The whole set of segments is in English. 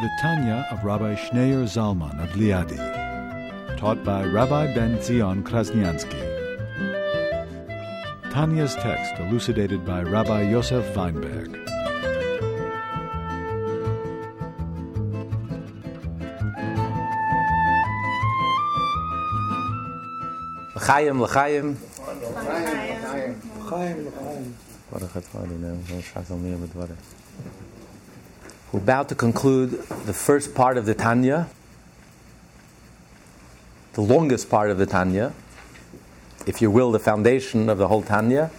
The Tanya of Rabbi Schneur Zalman of Liadi, taught by Rabbi Ben Zion Krasniansky. Tanya's text elucidated by Rabbi Yosef Weinberg. L'chaim, l'chaim. We're about to conclude the first part of the Tanya, the longest part of the Tanya, if you will, the foundation of the whole Tanya.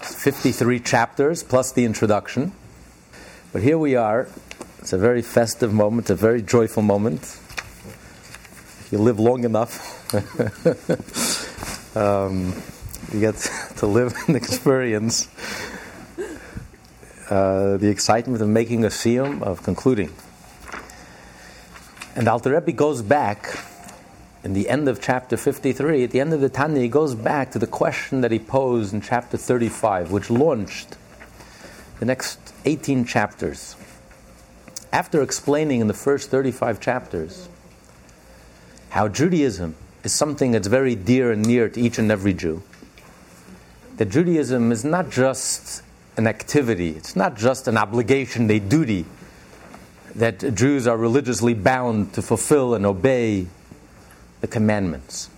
53 chapters plus the introduction. But here we are. It's a very festive moment, a very joyful moment. If you live long enough, um, you get to live and experience uh, the excitement of making a siyum, of concluding. And Alter Rebbe goes back in the end of chapter 53, at the end of the Tanya, he goes back to the question that he posed in chapter 35, which launched the next 18 chapters. After explaining in the first 35 chapters how Judaism is something that's very dear and near to each and every Jew, that Judaism is not just an activity, it's not just an obligation, a duty that Jews are religiously bound to fulfill and obey the commandments.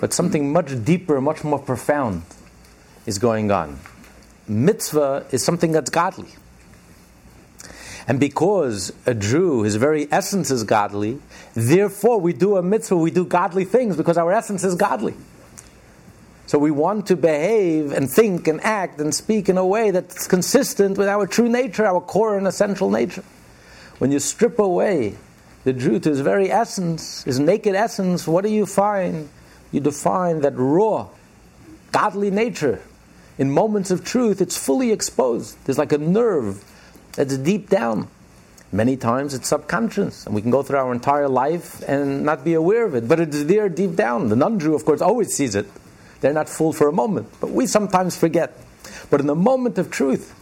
But something much deeper, much more profound is going on. Mitzvah is something that's godly. And because a Jew, his very essence is godly, therefore we do a mitzvah, we do godly things because our essence is godly. So we want to behave and think and act and speak in a way that's consistent with our true nature, our core and essential nature. When you strip away the Jew to his very essence, his naked essence, what do you find? You define that raw, godly nature. In moments of truth, it's fully exposed. There's like a nerve that's deep down. Many times it's subconscious, and we can go through our entire life and not be aware of it, but it's there deep down. The non Jew, of course, always sees it. They're not fooled for a moment, but we sometimes forget. But in the moment of truth,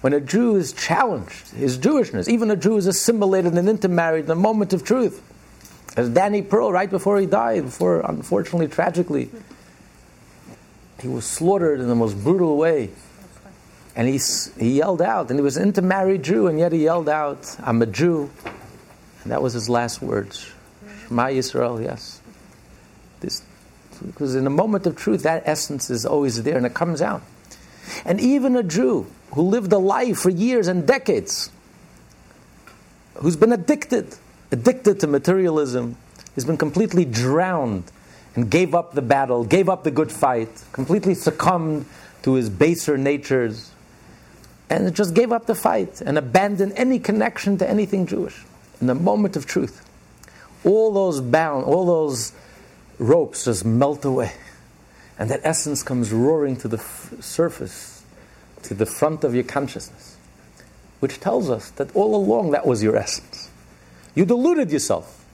when a Jew is challenged, his Jewishness, even a Jew is assimilated and intermarried in the moment of truth, as Danny Pearl, right before he died, before, unfortunately, tragically, he was slaughtered in the most brutal way. And he, he yelled out, and he was an intermarried Jew, and yet he yelled out, I'm a Jew. And that was his last words. Shema Yisrael, yes. Because in a moment of truth, that essence is always there and it comes out. And even a Jew who lived a life for years and decades, who's been addicted, addicted to materialism, has been completely drowned and gave up the battle, gave up the good fight, completely succumbed to his baser natures, and just gave up the fight and abandoned any connection to anything Jewish. In the moment of truth, all those bound, all those ropes just melt away. And that essence comes roaring to the f- surface, to the front of your consciousness, which tells us that all along that was your essence. You deluded yourself.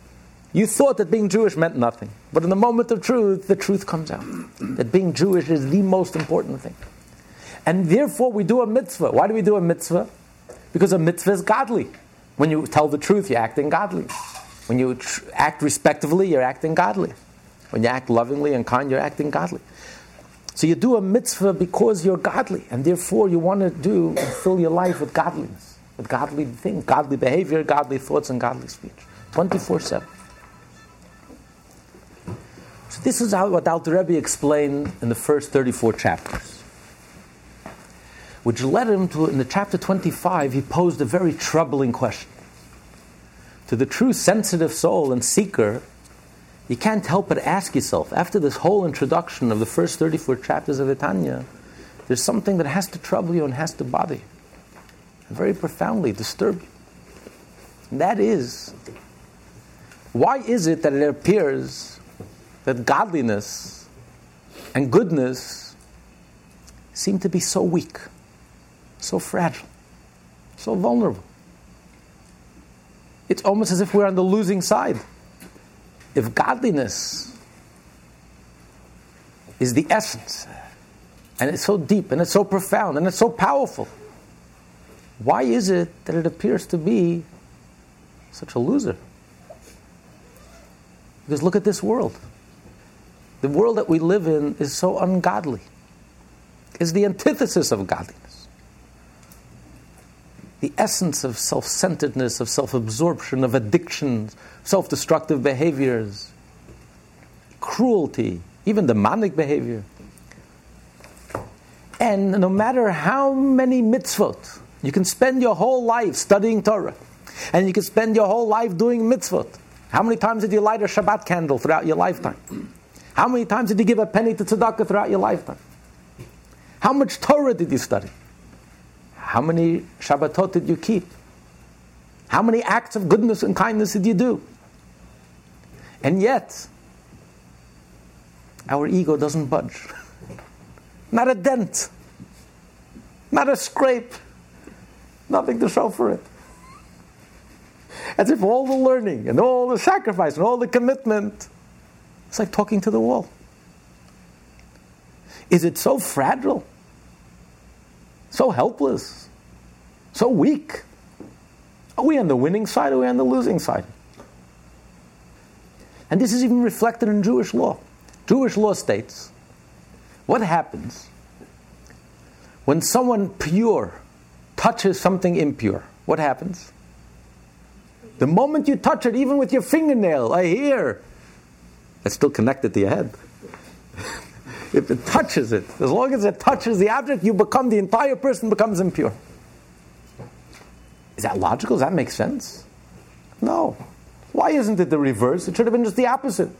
You thought that being Jewish meant nothing. But in the moment of truth, the truth comes out. that being Jewish is the most important thing. And therefore, we do a mitzvah. Why do we do a mitzvah? Because a mitzvah is godly. When you tell the truth, you're acting godly. When you tr- act respectively, you're acting godly. When you act lovingly and kind, you're acting godly. So you do a mitzvah because you're godly, and therefore you want to do and fill your life with godliness, with godly things, godly behavior, godly thoughts, and godly speech. 24 7. So this is how, what Alter Rebbe explained in the first 34 chapters. Which led him to, in the chapter 25, he posed a very troubling question. To the true sensitive soul and seeker, you can't help but ask yourself, after this whole introduction of the first 34 chapters of the Tanya, there's something that has to trouble you and has to bother you, and very profoundly disturb you. That is, why is it that it appears that godliness and goodness seem to be so weak, so fragile, so vulnerable? It's almost as if we're on the losing side. If godliness is the essence, and it's so deep, and it's so profound, and it's so powerful, why is it that it appears to be such a loser? Because look at this world. The world that we live in is so ungodly, it's the antithesis of godliness. The essence of self centeredness, of self absorption, of addictions, self destructive behaviors, cruelty, even demonic behavior. And no matter how many mitzvot, you can spend your whole life studying Torah, and you can spend your whole life doing mitzvot. How many times did you light a Shabbat candle throughout your lifetime? How many times did you give a penny to tzedakah throughout your lifetime? How much Torah did you study? How many Shabbatot did you keep? How many acts of goodness and kindness did you do? And yet, our ego doesn't budge. Not a dent, not a scrape, nothing to show for it. As if all the learning and all the sacrifice and all the commitment, it's like talking to the wall. Is it so fragile, so helpless, so weak? Are we on the winning side or are we on the losing side? And this is even reflected in Jewish law. Jewish law states what happens when someone pure touches something impure? What happens? The moment you touch it, even with your fingernail, I hear, it's still connected to your head. if it touches it, as long as it touches the object, you become, the entire person becomes impure. Is that logical? Does that make sense? No. Why isn't it the reverse? It should have been just the opposite.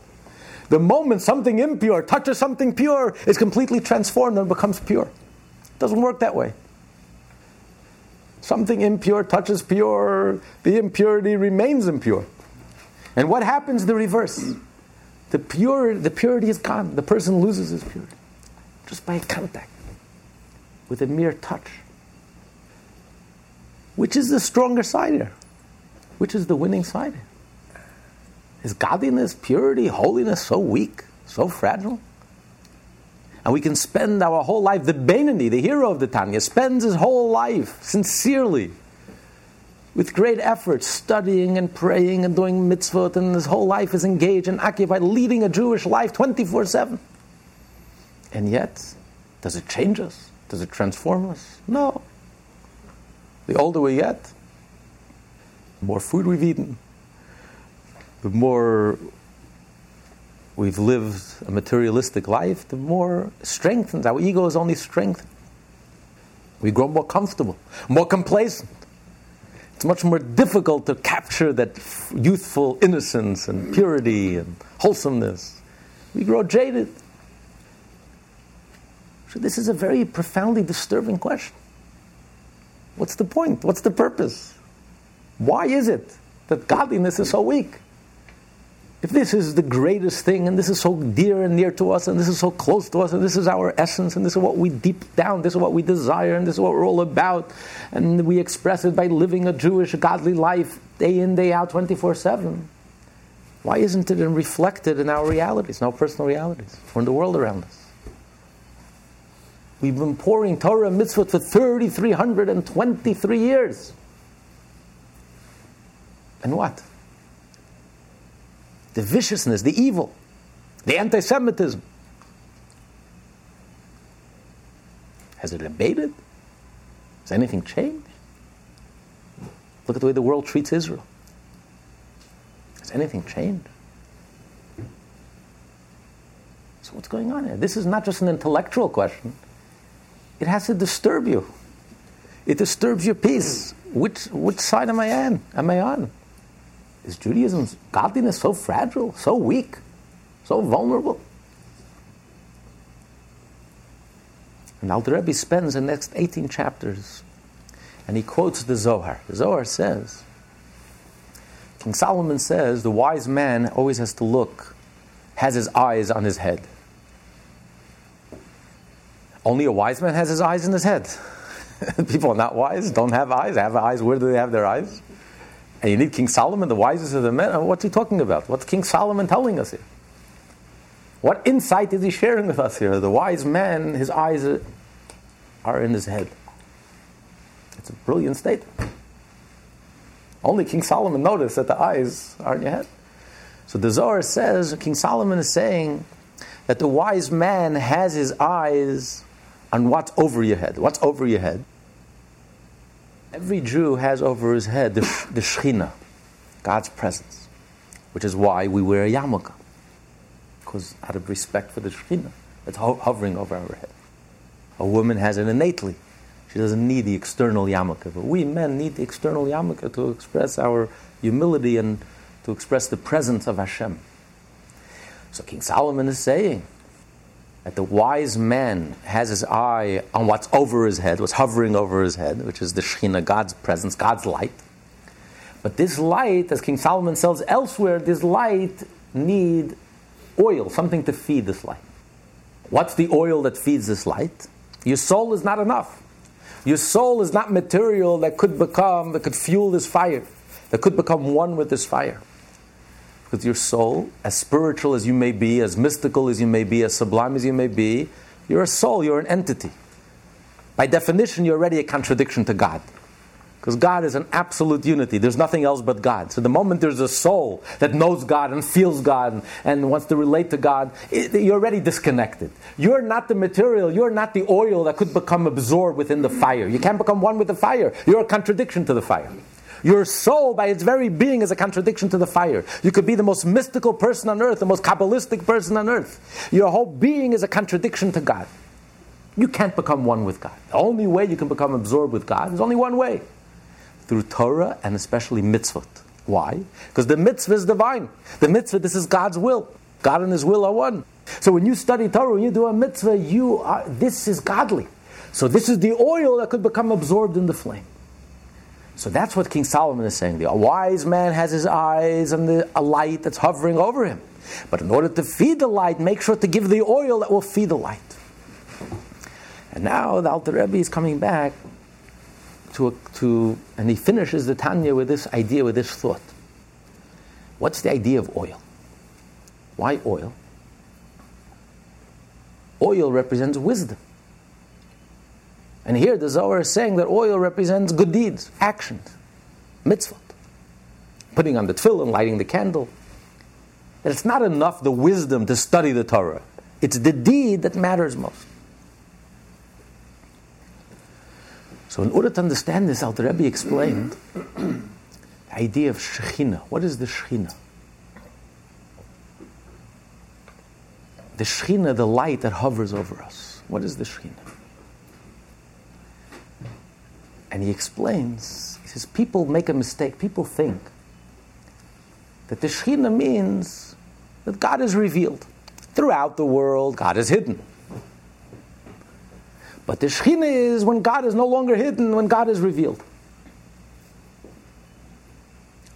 The moment something impure touches something pure, is completely transformed and becomes pure. It doesn't work that way. Something impure touches pure, the impurity remains impure. And what happens the reverse? The pure the purity is gone. The person loses his purity. Just by contact. With a mere touch. Which is the stronger side here? Which is the winning side? Is godliness, purity, holiness so weak, so fragile? And we can spend our whole life, the Beinoni, the hero of the Tanya, spends his whole life sincerely, with great effort, studying and praying and doing mitzvot, and his whole life is engaged and occupied, leading a Jewish life 24 7. And yet, does it change us? Does it transform us? No. The older we get, the more food we've eaten, the more we've lived a materialistic life, the more strengthened. Our ego is only strengthened. We grow more comfortable, more complacent. It's much more difficult to capture that youthful innocence and purity and wholesomeness. We grow jaded. So, this is a very profoundly disturbing question. What's the point? What's the purpose? Why is it that godliness is so weak? If this is the greatest thing and this is so dear and near to us and this is so close to us and this is our essence and this is what we deep down, this is what we desire and this is what we're all about, and we express it by living a Jewish godly life day in, day out, 24 7, why isn't it reflected in our realities, in our personal realities, or in the world around us? We've been pouring Torah and mitzvot for 3,323 years. And what? The viciousness, the evil, the anti Semitism. Has it abated? Has anything changed? Look at the way the world treats Israel. Has anything changed? So, what's going on here? This is not just an intellectual question, it has to disturb you. It disturbs your peace. Which, which side am I on? Am I on? Is Judaism's godliness so fragile, so weak, so vulnerable? And Alter Rebbe spends the next 18 chapters and he quotes the Zohar. The Zohar says King Solomon says the wise man always has to look, has his eyes on his head. Only a wise man has his eyes in his head. People are not wise, don't have eyes, have eyes. Where do they have their eyes? And you need King Solomon, the wisest of the men. Uh, what's he talking about? What's King Solomon telling us here? What insight is he sharing with us here? The wise man, his eyes are in his head. It's a brilliant statement. Only King Solomon noticed that the eyes are in your head. So the Zohar says, King Solomon is saying that the wise man has his eyes on what's over your head. What's over your head? Every Jew has over his head the, the Shekhinah, God's presence, which is why we wear a yarmulke, because out of respect for the Shekhinah, it's ho- hovering over our head. A woman has it innately. She doesn't need the external yarmulke, but we men need the external yarmulke to express our humility and to express the presence of Hashem. So King Solomon is saying, that the wise man has his eye on what's over his head, what's hovering over his head, which is the Shekhinah, God's presence, God's light. But this light, as King Solomon says elsewhere, this light need oil, something to feed this light. What's the oil that feeds this light? Your soul is not enough. Your soul is not material that could become, that could fuel this fire, that could become one with this fire with your soul, as spiritual as you may be, as mystical as you may be, as sublime as you may be, you're a soul, you're an entity. By definition, you're already a contradiction to God. Because God is an absolute unity. There's nothing else but God. So the moment there's a soul that knows God and feels God and, and wants to relate to God, it, you're already disconnected. You're not the material, you're not the oil that could become absorbed within the fire. You can't become one with the fire. You're a contradiction to the fire. Your soul, by its very being, is a contradiction to the fire. You could be the most mystical person on earth, the most Kabbalistic person on earth. Your whole being is a contradiction to God. You can't become one with God. The only way you can become absorbed with God is only one way through Torah and especially mitzvot. Why? Because the mitzvah is divine. The mitzvah, this is God's will. God and His will are one. So when you study Torah, when you do a mitzvah, you are, this is godly. So this is the oil that could become absorbed in the flame. So that's what King Solomon is saying. The wise man has his eyes on the, a light that's hovering over him. But in order to feed the light, make sure to give the oil that will feed the light. And now the Alter Rebbe is coming back to, to, and he finishes the Tanya with this idea, with this thought. What's the idea of oil? Why oil? Oil represents wisdom. And here the Zohar is saying that oil represents good deeds, actions, mitzvot. Putting on the tefillin, lighting the candle. That it's not enough the wisdom to study the Torah. It's the deed that matters most. So in order to understand this, Alter Rebbe explained the idea of Shekhinah. What is the Shekhinah? The Shekhinah, the light that hovers over us. What is the Shekhinah? And he explains, he says, people make a mistake. People think that the Shekhinah means that God is revealed. Throughout the world, God is hidden. But the Shekhinah is when God is no longer hidden, when God is revealed.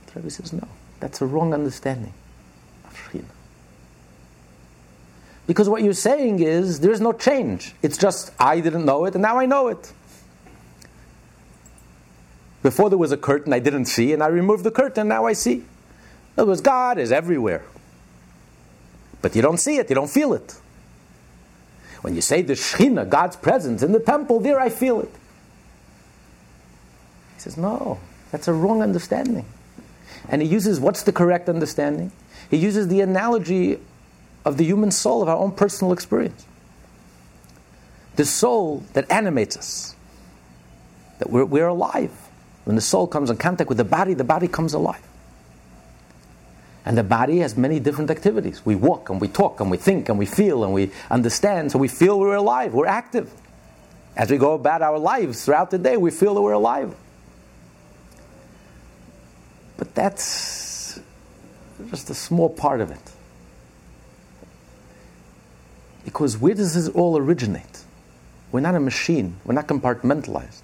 The Rebbe says, no, that's a wrong understanding of Shekhinah. Because what you're saying is there's no change. It's just I didn't know it and now I know it. Before there was a curtain I didn't see, and I removed the curtain, now I see. Other words, God is everywhere. But you don't see it, you don't feel it. When you say the Shekhinah, God's presence in the temple, there I feel it. He says, no, that's a wrong understanding. And he uses what's the correct understanding? He uses the analogy of the human soul, of our own personal experience. The soul that animates us, that we're, we're alive. When the soul comes in contact with the body, the body comes alive. And the body has many different activities. We walk and we talk and we think and we feel and we understand. So we feel we're alive, we're active. As we go about our lives throughout the day, we feel that we're alive. But that's just a small part of it. Because where does this all originate? We're not a machine, we're not compartmentalized.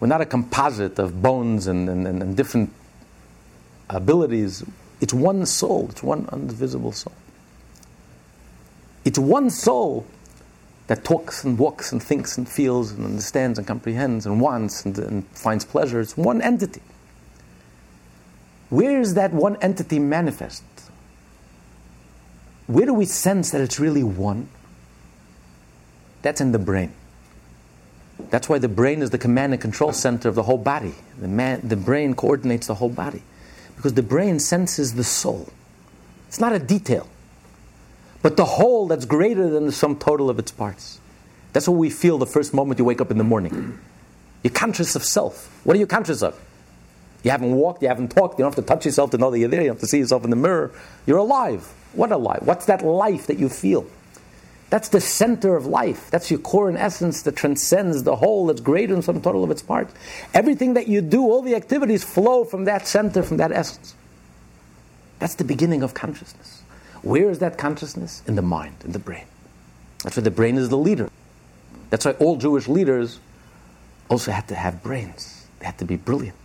We're not a composite of bones and, and, and different abilities. It's one soul, it's one indivisible soul. It's one soul that talks and walks and thinks and feels and understands and comprehends and wants and, and finds pleasure. It's one entity. Where is that one entity manifest? Where do we sense that it's really one? That's in the brain. That's why the brain is the command and control center of the whole body. The, man, the brain coordinates the whole body. Because the brain senses the soul. It's not a detail, but the whole that's greater than the sum total of its parts. That's what we feel the first moment you wake up in the morning. You're conscious of self. What are you conscious of? You haven't walked, you haven't talked, you don't have to touch yourself to know that you're there, you have to see yourself in the mirror. You're alive. What alive? What's that life that you feel? That's the center of life. That's your core and essence that transcends the whole, that's greater than some total of its parts. Everything that you do, all the activities flow from that center, from that essence. That's the beginning of consciousness. Where is that consciousness? In the mind, in the brain. That's why the brain is the leader. That's why all Jewish leaders also had to have brains. They had to be brilliant.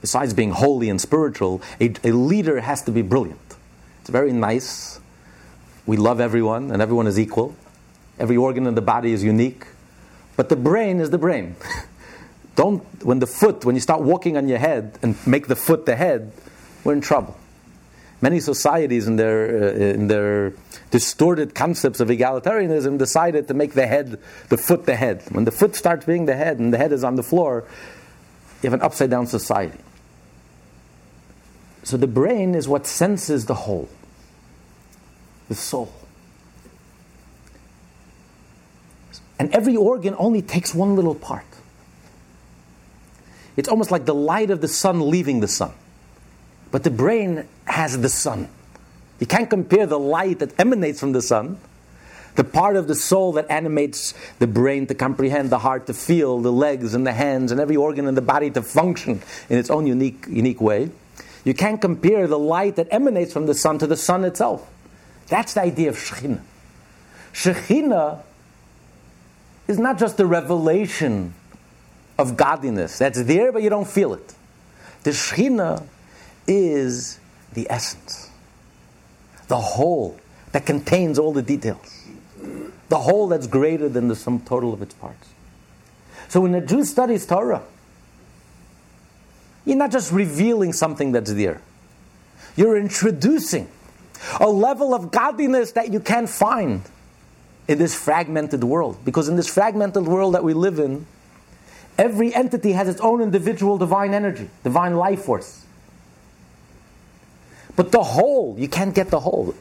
Besides being holy and spiritual, a, a leader has to be brilliant. It's very nice we love everyone, and everyone is equal. Every organ in the body is unique. But the brain is the brain. Don't, when the foot, when you start walking on your head and make the foot the head, we're in trouble. Many societies, in their, uh, in their distorted concepts of egalitarianism, decided to make the head, the foot the head. When the foot starts being the head and the head is on the floor, you have an upside down society. So the brain is what senses the whole the soul. And every organ only takes one little part. It's almost like the light of the sun leaving the sun. But the brain has the sun. You can't compare the light that emanates from the sun, the part of the soul that animates the brain to comprehend, the heart to feel, the legs and the hands and every organ in the body to function in its own unique, unique way. You can't compare the light that emanates from the sun to the sun itself. That's the idea of Shekhinah. Shekhinah is not just the revelation of godliness that's there, but you don't feel it. The Shekhinah is the essence, the whole that contains all the details, the whole that's greater than the sum total of its parts. So when a Jew studies Torah, you're not just revealing something that's there, you're introducing a level of godliness that you can't find in this fragmented world. Because in this fragmented world that we live in, every entity has its own individual divine energy, divine life force. But the whole, you can't get the whole.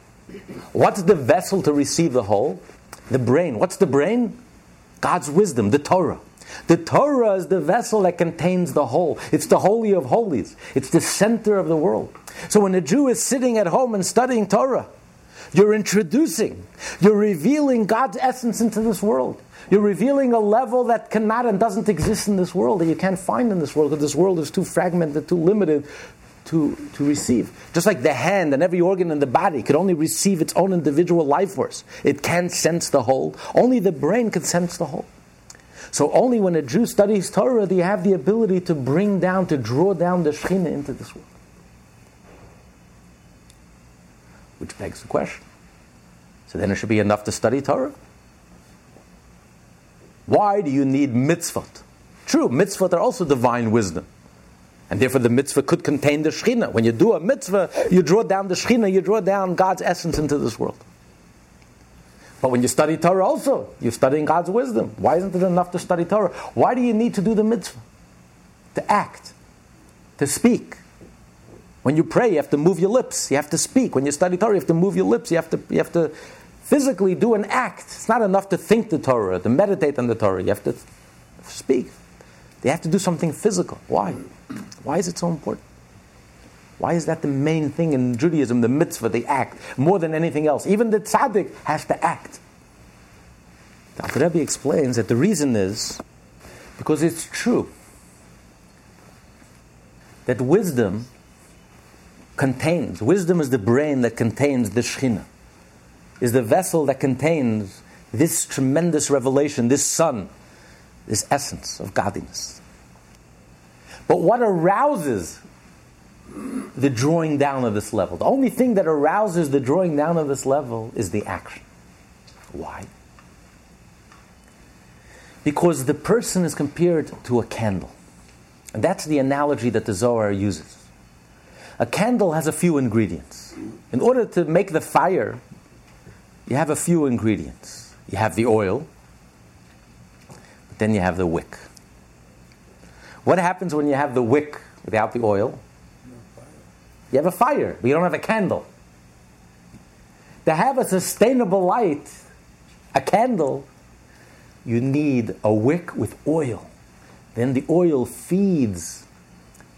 What's the vessel to receive the whole? The brain. What's the brain? God's wisdom, the Torah. The Torah is the vessel that contains the whole. It's the holy of holies. It's the center of the world. So when a Jew is sitting at home and studying Torah, you're introducing, you're revealing God's essence into this world. You're revealing a level that cannot and doesn't exist in this world, that you can't find in this world, because this world is too fragmented, too limited to, to receive. Just like the hand and every organ in the body could only receive its own individual life force, it can't sense the whole. Only the brain can sense the whole. So only when a Jew studies Torah do you have the ability to bring down, to draw down the Shekhinah into this world. Which begs the question. So then it should be enough to study Torah. Why do you need mitzvot? True, mitzvot are also divine wisdom. And therefore the mitzvah could contain the Shekhinah. When you do a mitzvah, you draw down the Shekhinah, you draw down God's essence into this world. But when you study Torah also, you're studying God's wisdom. Why isn't it enough to study Torah? Why do you need to do the mitzvah? To act, to speak. When you pray, you have to move your lips. You have to speak. When you study Torah, you have to move your lips. You have to, you have to physically do an act. It's not enough to think the Torah, to meditate on the Torah. You have to speak. They have to do something physical. Why? Why is it so important? Why is that the main thing in Judaism, the mitzvah, the act, more than anything else? Even the tzaddik has to act. The Rebbe explains that the reason is because it's true that wisdom contains, wisdom is the brain that contains the Shekhinah, is the vessel that contains this tremendous revelation, this sun, this essence of godliness. But what arouses the drawing down of this level. The only thing that arouses the drawing down of this level is the action. Why? Because the person is compared to a candle. And that's the analogy that the Zohar uses. A candle has a few ingredients. In order to make the fire, you have a few ingredients. You have the oil, but then you have the wick. What happens when you have the wick without the oil? You have a fire, but you don't have a candle. To have a sustainable light, a candle, you need a wick with oil. Then the oil feeds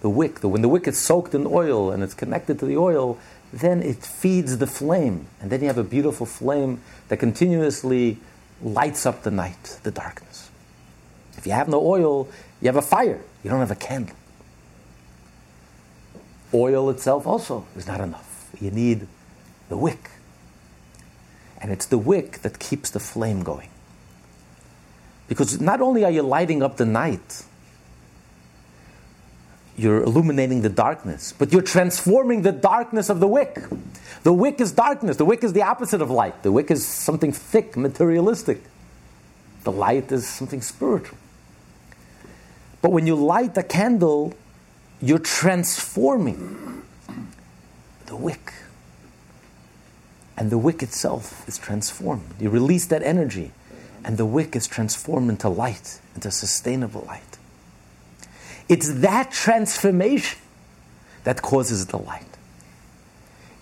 the wick. When the wick is soaked in oil and it's connected to the oil, then it feeds the flame. And then you have a beautiful flame that continuously lights up the night, the darkness. If you have no oil, you have a fire. You don't have a candle. Oil itself also is not enough. You need the wick. And it's the wick that keeps the flame going. Because not only are you lighting up the night, you're illuminating the darkness, but you're transforming the darkness of the wick. The wick is darkness. The wick is the opposite of light. The wick is something thick, materialistic. The light is something spiritual. But when you light a candle, you're transforming the wick. And the wick itself is transformed. You release that energy, and the wick is transformed into light, into sustainable light. It's that transformation that causes the light.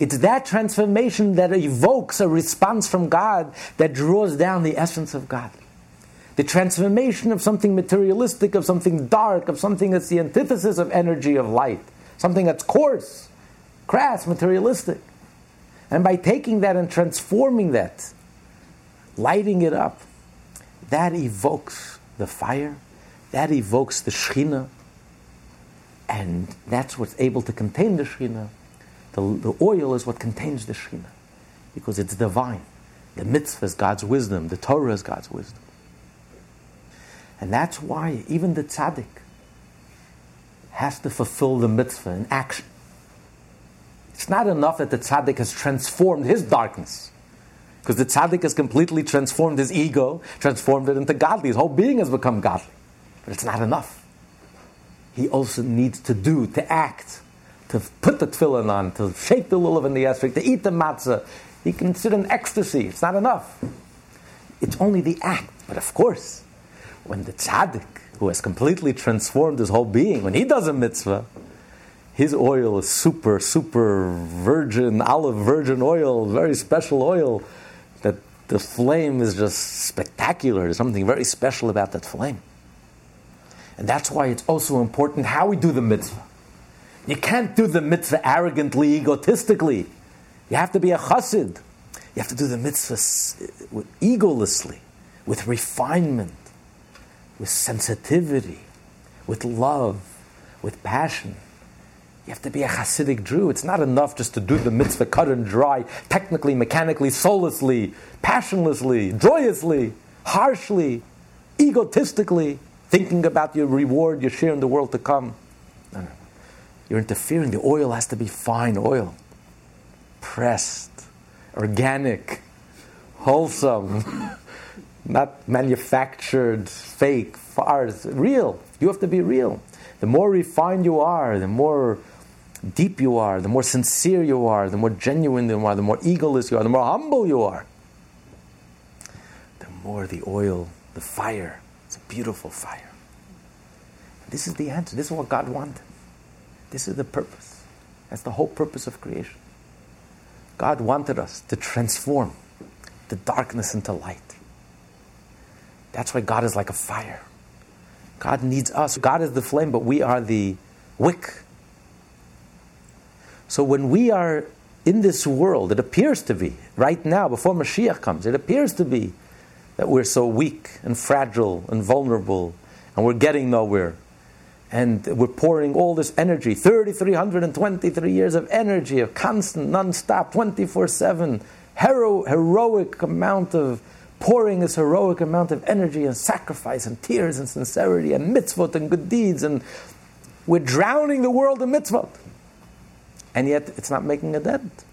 It's that transformation that evokes a response from God that draws down the essence of God. The transformation of something materialistic, of something dark, of something that's the antithesis of energy of light, something that's coarse, crass, materialistic. And by taking that and transforming that, lighting it up, that evokes the fire, that evokes the Shekhinah, and that's what's able to contain the Shekhinah. The, the oil is what contains the Shekhinah because it's divine. The mitzvah is God's wisdom, the Torah is God's wisdom. And that's why even the tzaddik has to fulfill the mitzvah in action. It's not enough that the tzaddik has transformed his darkness. Because the tzaddik has completely transformed his ego, transformed it into godly. His whole being has become godly. But it's not enough he also needs to do, to act, to put the tefillin on, to shake the lulav in the esrog, to eat the matzah. He can sit in ecstasy. It's not enough. It's only the act. But of course, when the tzaddik, who has completely transformed his whole being, when he does a mitzvah, his oil is super, super virgin, olive virgin oil, very special oil, that the flame is just spectacular. There's something very special about that flame. And that's why it's also important how we do the mitzvah. You can't do the mitzvah arrogantly, egotistically. You have to be a chassid. You have to do the mitzvah uh, egolessly, with refinement, with sensitivity, with love, with passion. You have to be a Hasidic Jew. It's not enough just to do the mitzvah cut and dry, technically, mechanically, soullessly, passionlessly, joyously, harshly, egotistically thinking about your reward, your share in the world to come. No, no. You're interfering. The oil has to be fine oil, pressed, organic, wholesome, not manufactured, fake, farce, real. You have to be real. The more refined you are, the more deep you are, the more sincere you are, the more genuine you are, the more egoless you are, the more humble you are, the more the oil, the fire it's a beautiful fire. This is the answer. This is what God wanted. This is the purpose. That's the whole purpose of creation. God wanted us to transform the darkness into light. That's why God is like a fire. God needs us. God is the flame, but we are the wick. So when we are in this world, it appears to be, right now, before Mashiach comes, it appears to be that we're so weak and fragile and vulnerable and we're getting nowhere. And we're pouring all this energy 3,323 years of energy, of constant, non stop, 24 7, hero, heroic amount of pouring this heroic amount of energy and sacrifice and tears and sincerity and mitzvot and good deeds. And we're drowning the world in mitzvot. and yet it's not making a dent.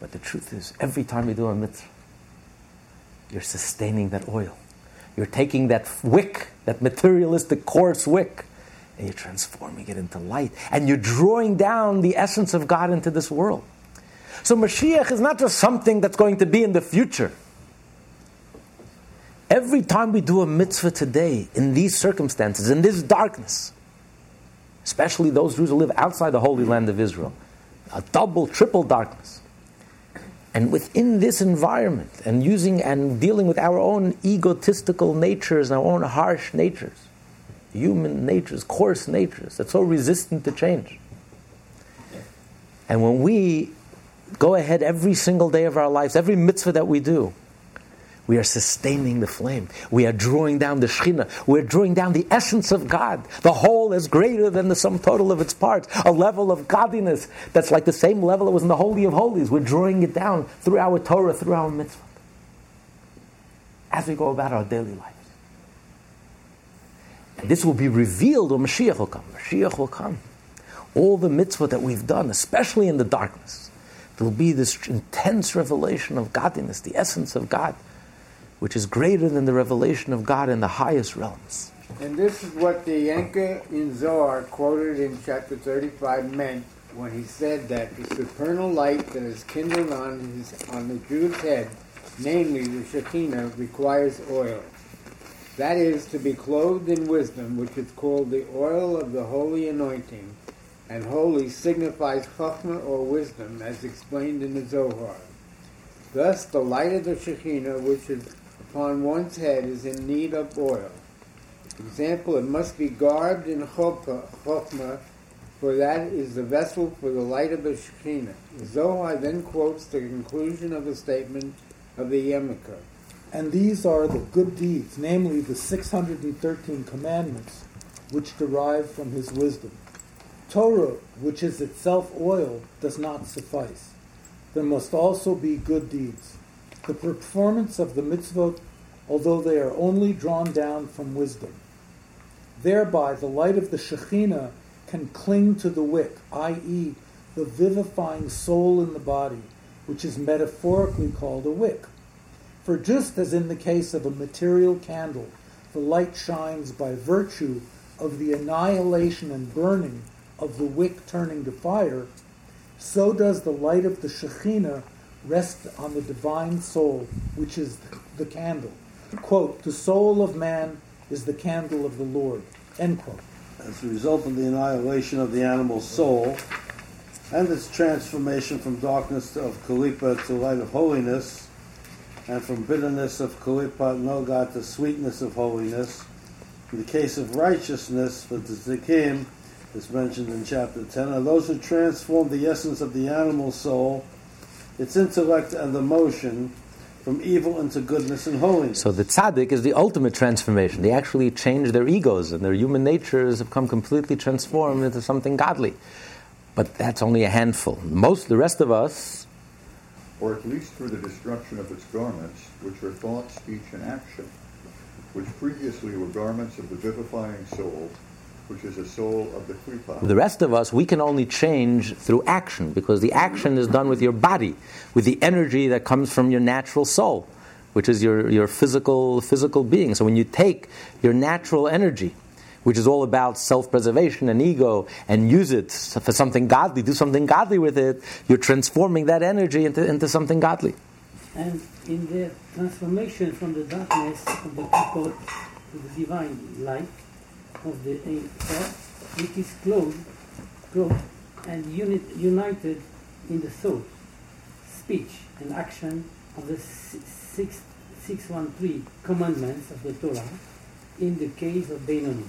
But the truth is, every time you do a mitzvah, you're sustaining that oil. You're taking that wick, that materialistic coarse wick, and you're transforming it into light. And you're drawing down the essence of God into this world. So Mashiach is not just something that's going to be in the future. Every time we do a mitzvah today, in these circumstances, in this darkness, especially those Jews who live outside the Holy Land of Israel, a double, triple darkness. And within this environment, and using and dealing with our own egotistical natures, our own harsh natures, human natures, coarse natures, that's so resistant to change. And when we go ahead every single day of our lives, every mitzvah that we do, we are sustaining the flame. We are drawing down the Shekhinah. We're drawing down the essence of God. The whole is greater than the sum total of its parts. A level of godliness that's like the same level that was in the Holy of Holies. We're drawing it down through our Torah, through our mitzvah. As we go about our daily lives. And this will be revealed when Mashiach will come. Mashiach will come. All the mitzvah that we've done, especially in the darkness, there will be this intense revelation of godliness, the essence of God which is greater than the revelation of God in the highest realms. And this is what the Yenuka in Zohar quoted in chapter 35 meant when he said that the supernal light that is kindled on, his, on the Jew's head, namely the Shekinah, requires oil. That is, to be clothed in wisdom, which is called the oil of the holy anointing, and holy signifies chachma or wisdom, as explained in the Zohar. Thus, the light of the Shekinah, which is upon one's head is in need of oil. Example, it must be garbed in chokmah, for that is the vessel for the light of the Shekinah. Zohar then quotes the conclusion of the statement of the Yenuka. And these are the good deeds, namely the 613 commandments, which derive from his wisdom. Torah, which is itself oil, does not suffice. There must also be good deeds the performance of the mitzvot, although they are only drawn down from wisdom. Thereby, the light of the Shekhinah can cling to the wick, i.e., the vivifying soul in the body, which is metaphorically called a wick. For just as in the case of a material candle, the light shines by virtue of the annihilation and burning of the wick turning to fire, so does the light of the Shekhinah rest on the divine soul, which is the candle. Quote, the soul of man is the candle of the Lord. End quote. As a result of the annihilation of the animal soul and its transformation from darkness of Kalipa to light of holiness, and from bitterness of Kalipa Noga to sweetness of holiness, in the case of righteousness, the Tzaddikim is mentioned in chapter 10, are those who transform the essence of the animal soul its intellect and emotion from evil into goodness and holiness. So the tzaddik is the ultimate transformation. They actually change their egos and their human natures have come completely transformed into something godly. But that's only a handful. Most, the rest of us, or at least through the destruction of its garments, which are thought, speech, and action, which previously were garments of the vivifying soul, which is the soul of the klipa. The rest of us, we can only change through action because the action is done with your body, with the energy that comes from your natural soul, which is your, your physical, physical being. So when you take your natural energy, which is all about self preservation and ego, and use it for something godly, do something godly with it, you're transforming that energy into, into something godly. And in the transformation from the darkness of the people to the divine light, of the earth, which is clothed, clothed and unit, united in the thought, speech, and action of the six, 613 commandments of the Torah in the case of Beinoni.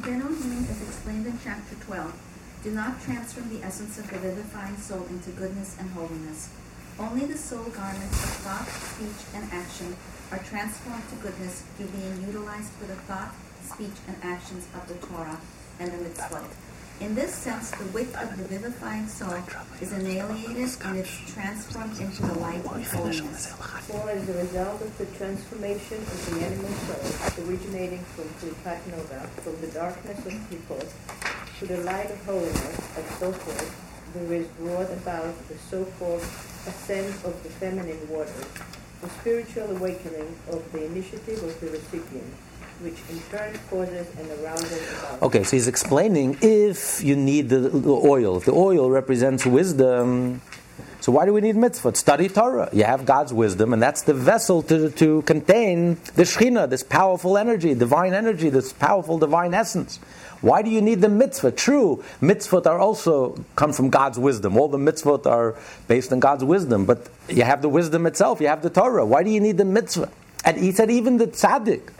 Beinoni, as explained in chapter 12, do not transform the essence of the vivifying soul into goodness and holiness. Only the soul garments of thought, speech, and action are transformed to goodness through being utilized for the thought, speech, and actions of the Torah and the mitzvot. In this sense, the wick of the vivifying soul is annihilated and is transformed into the light of holiness. For as a result of the transformation of the animal soul, originating from Klipat Noga, from the darkness of Klipot, to the light of holiness, and so forth, there is brought about the so-called ascent of the feminine waters, the spiritual awakening of the initiative of the recipient, which in turn causes an arousal. Okay, so he's explaining if you need the, the oil, if the oil represents wisdom, so why do we need mitzvah? Study Torah. You have God's wisdom, and that's the vessel to, to contain the Shekhinah, this powerful energy, divine energy, this powerful divine essence. Why do you need the mitzvah? True, mitzvot are also come from God's wisdom. All the mitzvot are based on God's wisdom, but you have the wisdom itself, you have the Torah. Why do you need the mitzvah? And he said, even the tzaddik,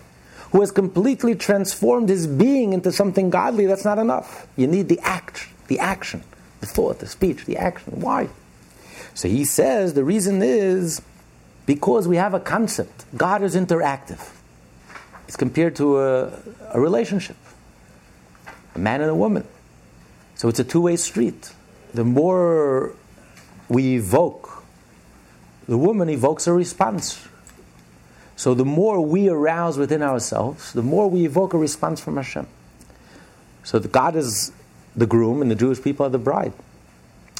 who has completely transformed his being into something godly, that's not enough. You need the act, the action, the thought, the speech, the action. Why? So he says the reason is because we have a concept. God is interactive. It's compared to a, a relationship, a man and a woman. So it's a two way street. The more we evoke, the woman evokes a response. So the more we arouse within ourselves, the more we evoke a response from Hashem. So God is the groom and the Jewish people are the bride.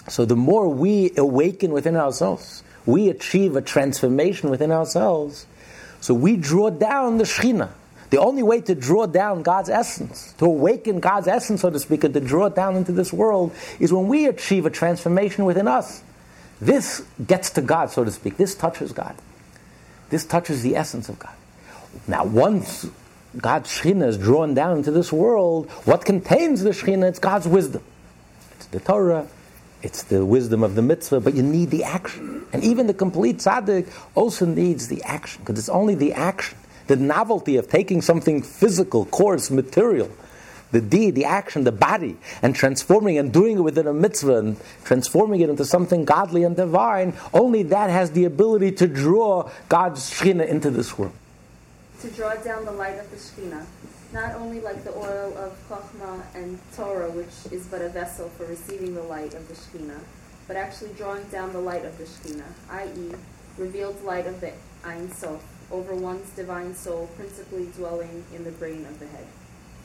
So the more we awaken within ourselves, we achieve a transformation within ourselves. So we draw down the Shekhinah. The only way to draw down God's essence, to awaken God's essence, so to speak, and to draw it down into this world, is when we achieve a transformation within us. This gets to God, so to speak. This touches God. This touches the essence of God. Now, once God's Shekhinah is drawn down into this world, what contains the Shekhinah? It's God's wisdom. It's the Torah, it's the wisdom of the mitzvah, but you need the action. And even the complete tzaddik also needs the action, because it's only the action, the novelty of taking something physical, coarse, material, the deed, the action, the body, and transforming and doing it within a mitzvah and transforming it into something godly and divine, only that has the ability to draw God's Shekhinah into this world. To draw down the light of the Shekhinah not only like the oil of Chokhmah and Torah, which is but a vessel for receiving the light of the Shekhinah, but actually drawing down the light of the Shekhinah, i.e., revealed light of the Ein Sof, over one's divine soul, principally dwelling in the brain of the head.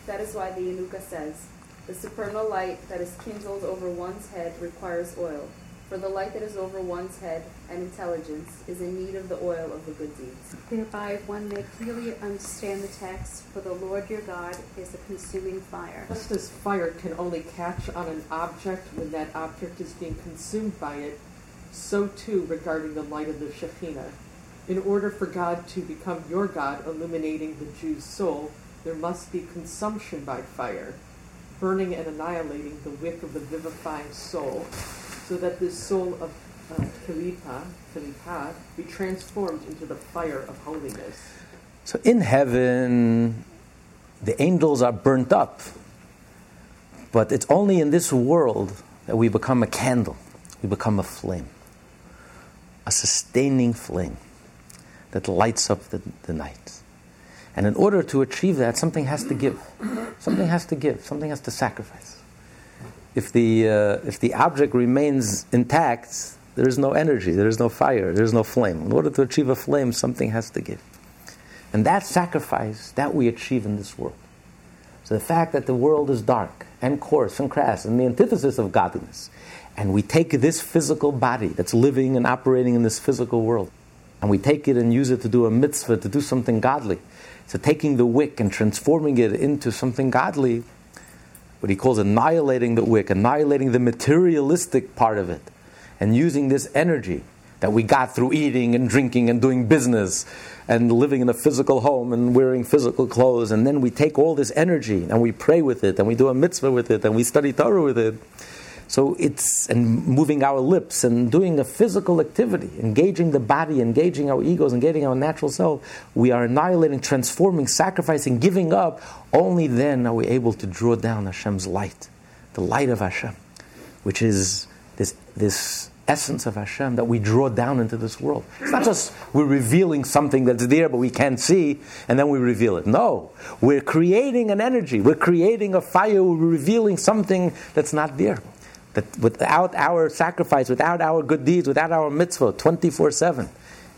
That is why the Yenuka says, the supernal light that is kindled over one's head requires oil, for the light that is over one's head and intelligence is in need of the oil of the good deeds. Thereby one may clearly understand the text, for the Lord your God is a consuming fire. Just as fire can only catch on an object when that object is being consumed by it, so too regarding the light of the Shekhinah. In order for God to become your God, illuminating the Jew's soul, there must be consumption by fire, burning and annihilating the wick of the vivifying soul, so that this soul of uh, Kalipa, be transformed into the fire of holiness. So in heaven, the angels are burnt up, but it's only in this world that we become a candle, we become a flame, a sustaining flame that lights up the, the night. And in order to achieve that, something has to give. Something has to give. Something has to sacrifice if the, uh, if the object remains intact, there is no energy, there is no fire, there is no flame. In order to achieve a flame, something has to give. And that sacrifice, that we achieve in this world. So the fact that the world is dark and coarse and crass and the antithesis of godliness, and we take this physical body that's living and operating in this physical world, and we take it and use it to do a mitzvah, to do something godly. So taking the wick and transforming it into something godly, what he calls annihilating the wick, annihilating the materialistic part of it, and using this energy that we got through eating and drinking and doing business and living in a physical home and wearing physical clothes. And then we take all this energy and we pray with it and we do a mitzvah with it and we study Torah with it. So it's, and moving our lips and doing a physical activity, engaging the body, engaging our egos, engaging our natural self, we are annihilating, transforming, sacrificing, giving up. Only then are we able to draw down Hashem's light, the light of Hashem, which is this, this essence of Hashem that we draw down into this world. It's not just we're revealing something that's there but we can't see and then we reveal it. No, we're creating an energy, we're creating a fire, we're revealing something that's not there. That without our sacrifice, without our good deeds, without our mitzvah, 24 7,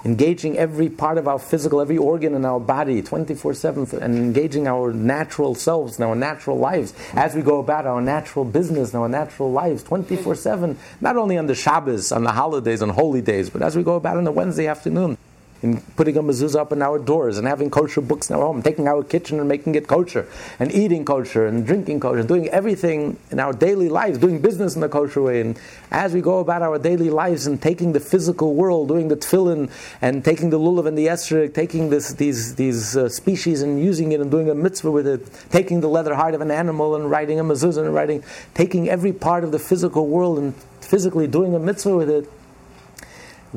engaging every part of our physical, every organ in our body 24 7, and engaging our natural selves and our natural lives. As we go about our natural business and our natural lives 24 7, not only on the Shabbos, on the holidays, on holy days, but as we go about on the Wednesday afternoon in putting a mezuzah up in our doors and having kosher books in our home, taking our kitchen and making it kosher, and eating kosher and drinking kosher, and doing everything in our daily lives, doing business in the kosher way. And as we go about our daily lives and taking the physical world, doing the tefillin and taking the lulav and the esrog, taking this, these, these uh, species and using it and doing a mitzvah with it, taking the leather heart of an animal and writing a mezuzah and writing, taking every part of the physical world and physically doing a mitzvah with it,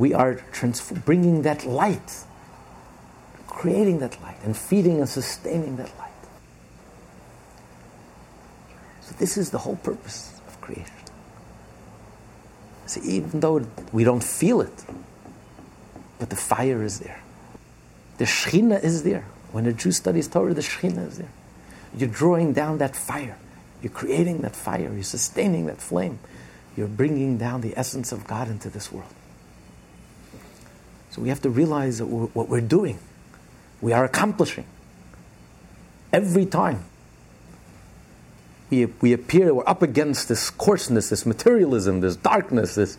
we are trans- bringing that light, creating that light, and feeding and sustaining that light. So, this is the whole purpose of creation. See, even though we don't feel it, but the fire is there. The Shekhinah is there. When a Jew studies Torah, the Shekhinah is there. You're drawing down that fire. You're creating that fire. You're sustaining that flame. You're bringing down the essence of God into this world. We have to realize that what we're doing, we are accomplishing. Every time we, we appear, we're up against this coarseness, this materialism, this darkness, this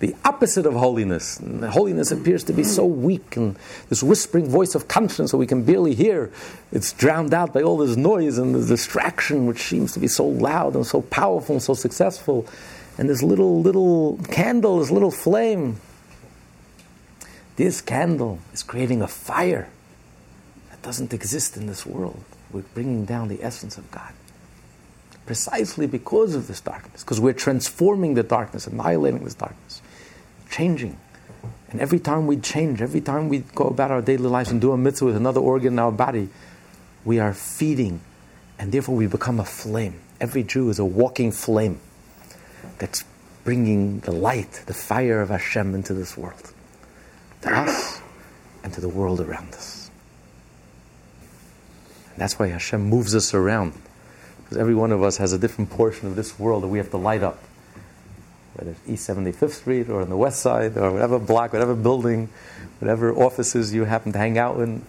the opposite of holiness. And holiness appears to be so weak, and this whispering voice of conscience that we can barely hear, it's drowned out by all this noise and the distraction, which seems to be so loud and so powerful and so successful. And this little, little candle, this little flame, this candle is creating a fire that doesn't exist in this world. We're bringing down the essence of God. Precisely because of this darkness, because we're transforming the darkness, annihilating this darkness, changing. And every time we change, every time we go about our daily lives and do a mitzvah with another organ in our body, we are feeding, and therefore we become a flame. Every Jew is a walking flame that's bringing the light, the fire of Hashem into this world to us and to the world around us. And that's why Hashem moves us around. Because every one of us has a different portion of this world that we have to light up. Whether it's East 75th Street or on the west side or whatever block, whatever building, whatever offices you happen to hang out in.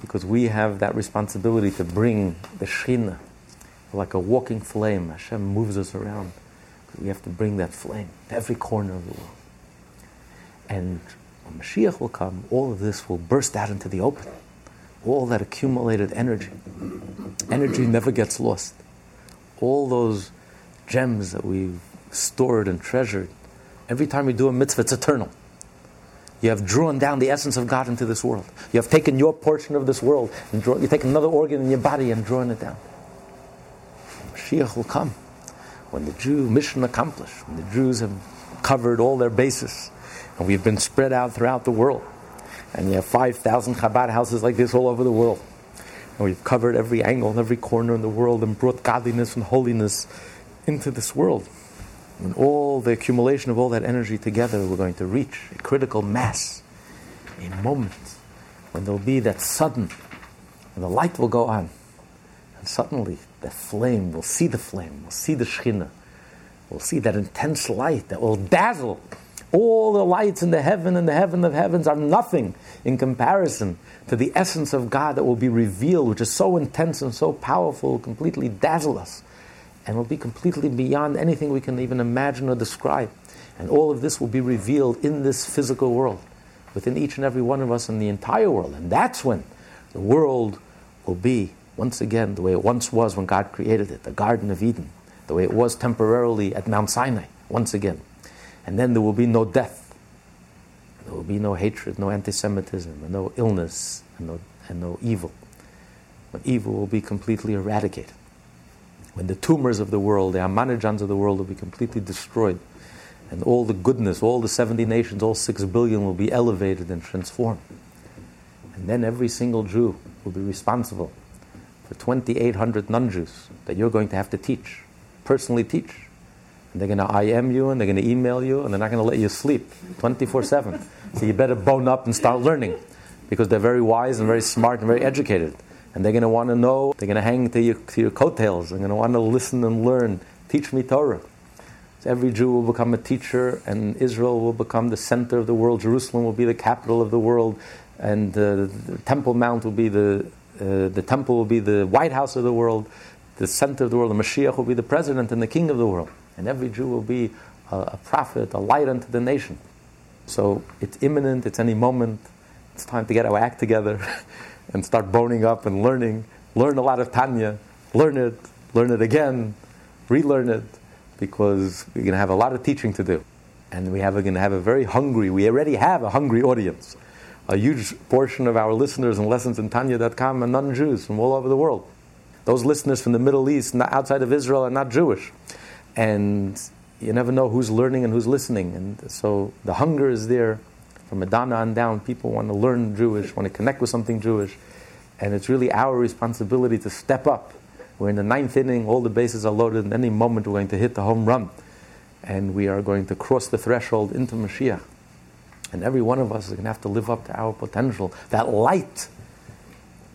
Because we have that responsibility to bring the Shekhinah like a walking flame. Hashem moves us around. We have to bring that flame to every corner of the world. And when Mashiach will come, all of this will burst out into the open. All that accumulated energy. Energy never gets lost. All those gems that we've stored and treasured, every time we do a mitzvah, it's eternal. You have drawn down the essence of God into this world. You have taken your portion of this world and draw, you take another organ in your body and drawn it down. Mashiach will come when the Jew mission accomplished, when the Jews have covered all their bases and we've been spread out throughout the world. And you have 5,000 Chabad houses like this all over the world. And we've covered every angle and every corner in the world and brought godliness and holiness into this world. And all the accumulation of all that energy together, we're going to reach a critical mass, a moment when there'll be that sudden, and the light will go on. And suddenly, the flame, we'll see the flame, we'll see the Shekhinah, we'll see that intense light that will dazzle all the lights in the heaven and the heaven of heavens are nothing in comparison to the essence of God that will be revealed, which is so intense and so powerful, completely dazzle us, and will be completely beyond anything we can even imagine or describe. And all of this will be revealed in this physical world, within each and every one of us in the entire world. And that's when the world will be, once again, the way it once was when God created it, the Garden of Eden, the way it was temporarily at Mount Sinai, once again and then there will be no death. There will be no hatred, no anti Semitism, and no illness, and no, and no evil. But evil will be completely eradicated. When the tumors of the world, the Ahmadinejads of the world, will be completely destroyed, and all the goodness, all the 70 nations, all 6 billion will be elevated and transformed. And then every single Jew will be responsible for 2,800 non Jews that you're going to have to teach, personally teach they're going to IM you and they're going to email you and they're not going to let you sleep 24 7. So you better bone up and start learning because they're very wise and very smart and very educated. And they're going to want to know, they're going to hang to your, to your coattails. They're going to want to listen and learn. Teach me Torah. So every Jew will become a teacher, and Israel will become the center of the world. Jerusalem will be the capital of the world, and uh, the Temple Mount will be the uh, the temple will be the White House of the world, the center of the world. The Mashiach will be the president and the king of the world, and every Jew will be a, a prophet, a light unto the nation. So it's imminent. It's any moment. It's time to get our act together and start boning up and learning. Learn a lot of Tanya. Learn it. Learn it again. Relearn it because we're going to have a lot of teaching to do. And we're going to have a very hungry, we already have a hungry audience. A huge portion of our listeners and lessons in Tanya.com are non Jews from all over the world. Those listeners from the Middle East, outside of Israel, are not Jewish. And you never know who's learning and who's listening. And so the hunger is there from Madonna on down. People want to learn Jewish, want to connect with something Jewish. And it's really our responsibility to step up we're in the ninth inning, all the bases are loaded, and any moment we're going to hit the home run. And we are going to cross the threshold into Mashiach. And every one of us is going to have to live up to our potential. That light,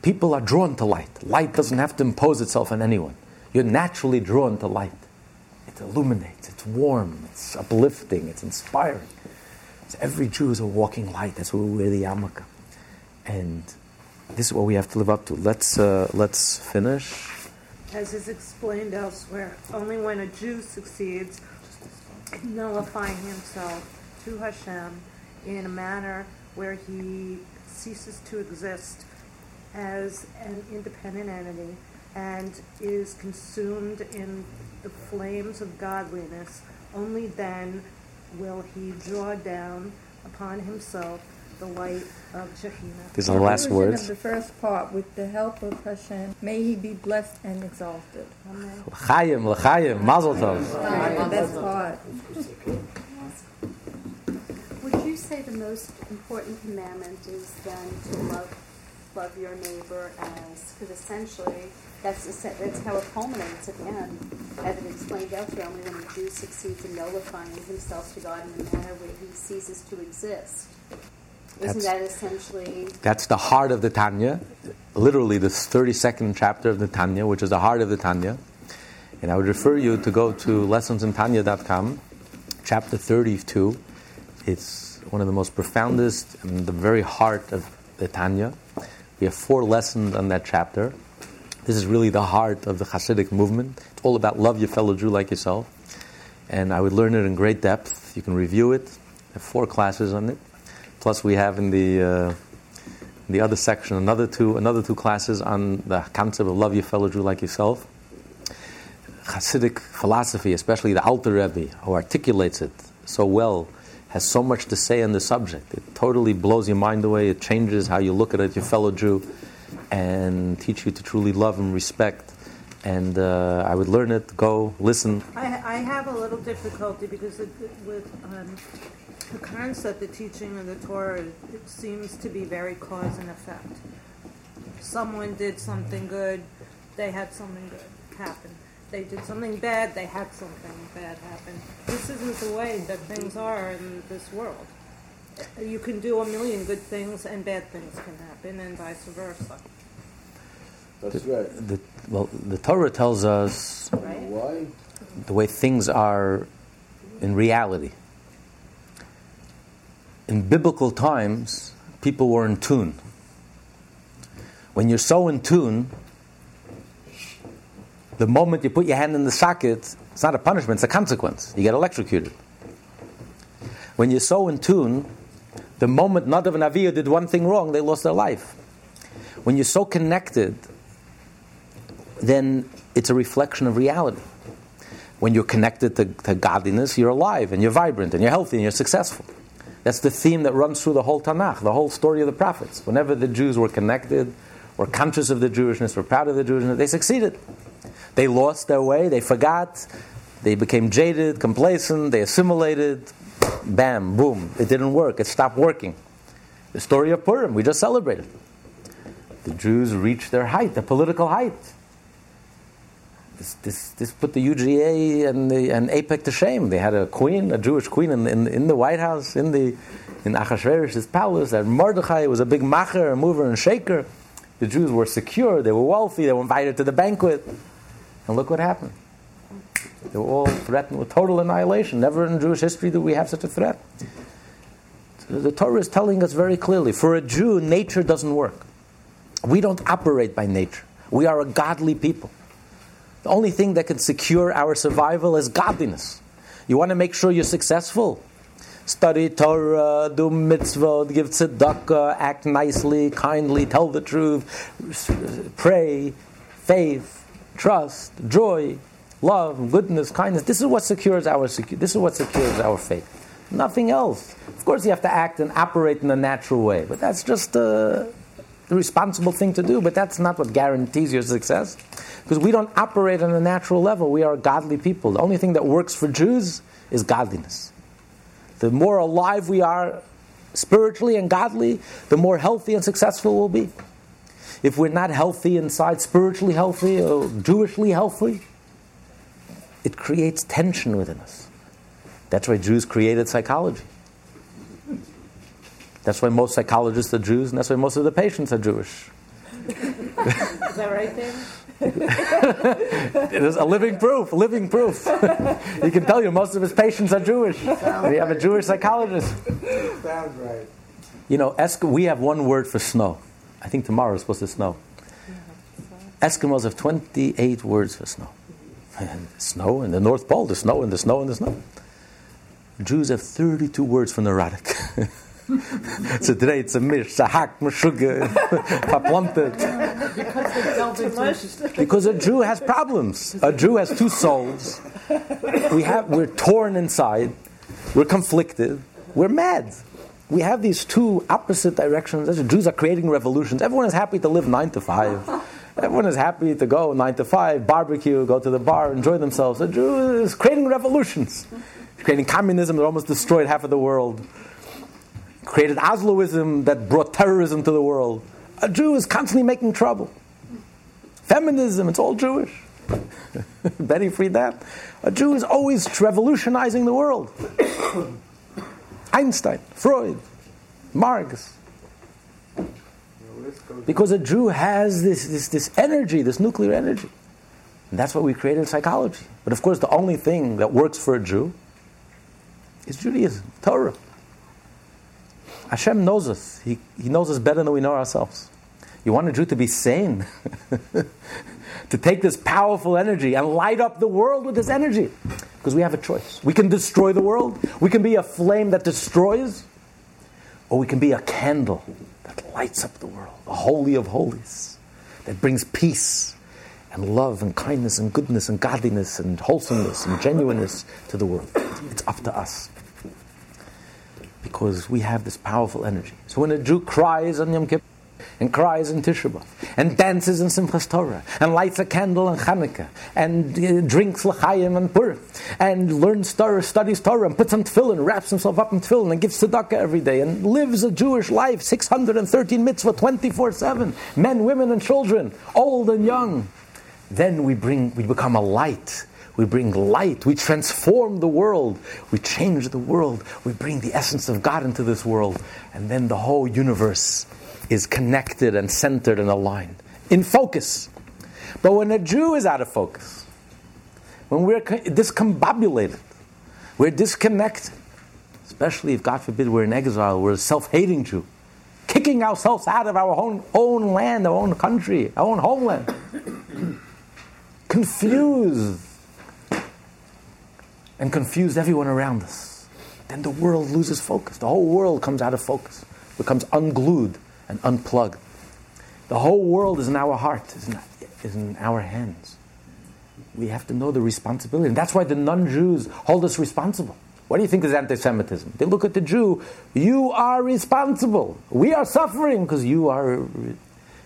people are drawn to light. Light doesn't have to impose itself on anyone. You're naturally drawn to light. It illuminates, it's warm, it's uplifting, it's inspiring. So every Jew is a walking light. That's where we wear the yarmulke. And this is what we have to live up to. Let's, uh, let's finish as is explained elsewhere, only when a Jew succeeds in nullifying himself to Hashem in a manner where he ceases to exist as an independent entity and is consumed in the flames of godliness, only then will he draw down upon himself the light of Shekhinah. These are the last words. Of the first part, with the help of Hashem, may he be blessed and exalted. Amen. L'chaim, l'chaim, mazel tov. Best part. Would you say the most important commandment is then to love love your neighbor as because essentially that's that's how it culminates at the end, as it explained elsewhere. Only when a Jew succeeds in nullifying himself to God in a manner where he ceases to exist isn't that essentially? That's the heart of the Tanya, literally the 32nd chapter of the Tanya, which is the heart of the Tanya. And I would refer you to go to lessonsintanya.com, chapter 32. It's one of the most profoundest and the very heart of the Tanya. We have four lessons on that chapter. This is really the heart of the Hasidic movement. It's all about love your fellow Jew like yourself. And I would learn it in great depth. You can review it. I have four classes on it. Plus, we have in the uh, in the other section another two another two classes on the concept of love your fellow Jew like yourself. Hasidic philosophy, especially the Alter Rebbe, who articulates it so well, has so much to say on the subject. It totally blows your mind away. It changes how you look at it, your fellow Jew, and teach you to truly love and respect. And uh, I would learn it, go, listen. I, I have a little difficulty because it, with um, the concept, the teaching of the Torah, it seems to be very cause and effect. Someone did something good, they had something good happen. They did something bad, they had something bad happen. This isn't the way that things are in this world. You can do a million good things and bad things can happen, and vice versa. That's the, right. The, well, the Torah tells us right? why the way things are in reality in biblical times, people were in tune. When you're so in tune, the moment you put your hand in the socket, it's not a punishment, it's a consequence. You get electrocuted. When you're so in tune, the moment Nadav and Avihu did one thing wrong, they lost their life. When you're so connected, then it's a reflection of reality. When you're connected to, to godliness, you're alive and you're vibrant and you're healthy and you're successful. That's the theme that runs through the whole Tanakh, the whole story of the prophets. Whenever the Jews were connected, were conscious of the Jewishness, were proud of the Jewishness, they succeeded. They lost their way, they forgot, they became jaded, complacent, they assimilated. Bam, boom, it didn't work, it stopped working. The story of Purim, we just celebrated. The Jews reached their height, their political height. This, this, this put the UJA and, the, and AIPAC to shame. They had a queen, a Jewish queen, in, in, in the White House, in the in Achashverosh's palace. That Mordechai was a big macher, a mover and shaker. The Jews were secure, they were wealthy, they were invited to the banquet. And look what happened. They were all threatened with total annihilation. Never in Jewish history do we have such a threat. The Torah is telling us very clearly for a Jew, nature doesn't work. We don't operate by nature. We are a godly people. The only thing that can secure our survival is godliness. You want to make sure you're successful? Study Torah, do mitzvot, give tzedakah, act nicely, kindly, tell the truth, pray, faith, trust, joy, love, goodness, kindness. This is what secures our secu- this is what secures our faith. Nothing else. Of course, you have to act and operate in a natural way, but that's just uh, the responsible thing to do. But that's not what guarantees your success, because we don't operate on a natural level. We are godly people. The only thing that works for Jews is godliness. The more alive we are spiritually and godly, the more healthy and successful we'll be. If we're not healthy inside, spiritually healthy or Jewishly healthy, it creates tension within us. That's why Jews created psychology. That's why most psychologists are Jews, and that's why most of the patients are Jewish. Is that right, Dan? it is a living proof, living proof. he can tell you most of his patients are Jewish. We have a Jewish psychologist. Sounds right. You know, Esk- we have one word for snow. I think tomorrow is supposed to snow. Uh, Eskimos have 28 words for snow. And snow in the North Pole, the snow and the snow and the snow. Jews have 32 words for neurotic. so today it's a mish, a hack, meshuggah, paplantet. Because a Jew has problems. A Jew has two souls. We have, we're torn inside. We're conflicted. We're mad. We have these two opposite directions. As Jews are creating revolutions. Everyone is happy to live nine to five. Everyone is happy to go nine to five, barbecue, go to the bar, enjoy themselves. A Jew is creating revolutions. Creating communism that almost destroyed half of the world. Created Osloism that brought terrorism to the world. A Jew is constantly making trouble. Feminism, it's all Jewish. Betty Friedan. A Jew is always revolutionizing the world. Einstein, Freud, Marx. Because a Jew has this, this, this energy, this nuclear energy. And that's what we created in psychology. But of course, the only thing that works for a Jew is Judaism, Torah. Hashem knows us. He, he knows us better than we know ourselves. You want a Jew to be sane, to take this powerful energy and light up the world with this energy. Because we have a choice. We can destroy the world, we can be a flame that destroys, or we can be a candle lights up the world, the holy of holies, that brings peace and love and kindness and goodness and godliness and wholesomeness and genuineness to the world. It's up to us. Because we have this powerful energy. So when a Jew cries on Yom Kippur, and cries in Tisha and dances in Simchas Torah, and lights a candle in Hanukkah, and uh, drinks l'chaim and Purim, and learns Torah, studies Torah, and puts on tefillin, wraps himself up in tefillin, and gives tzedakah every day, and lives a Jewish life, 613 mitzvah, 24-7, men, women, and children, old and young. Then we bring, we become a light. We bring light. We transform the world. We change the world. We bring the essence of God into this world. And then the whole universe is connected and centered and aligned, in focus. But when a Jew is out of focus, when we're discombobulated, we're disconnected, especially if, God forbid, we're in exile, we're a self hating Jew, kicking ourselves out of our own, own land, our own country, our own homeland, confused, and confused everyone around us, then the world loses focus. The whole world comes out of focus, becomes unglued and unplugged. The whole world is in our heart, is in, is in our hands. We have to know the responsibility. And that's why the non Jews hold us responsible. What do you think is anti Semitism? They look at the Jew, you are responsible. We are suffering because you are,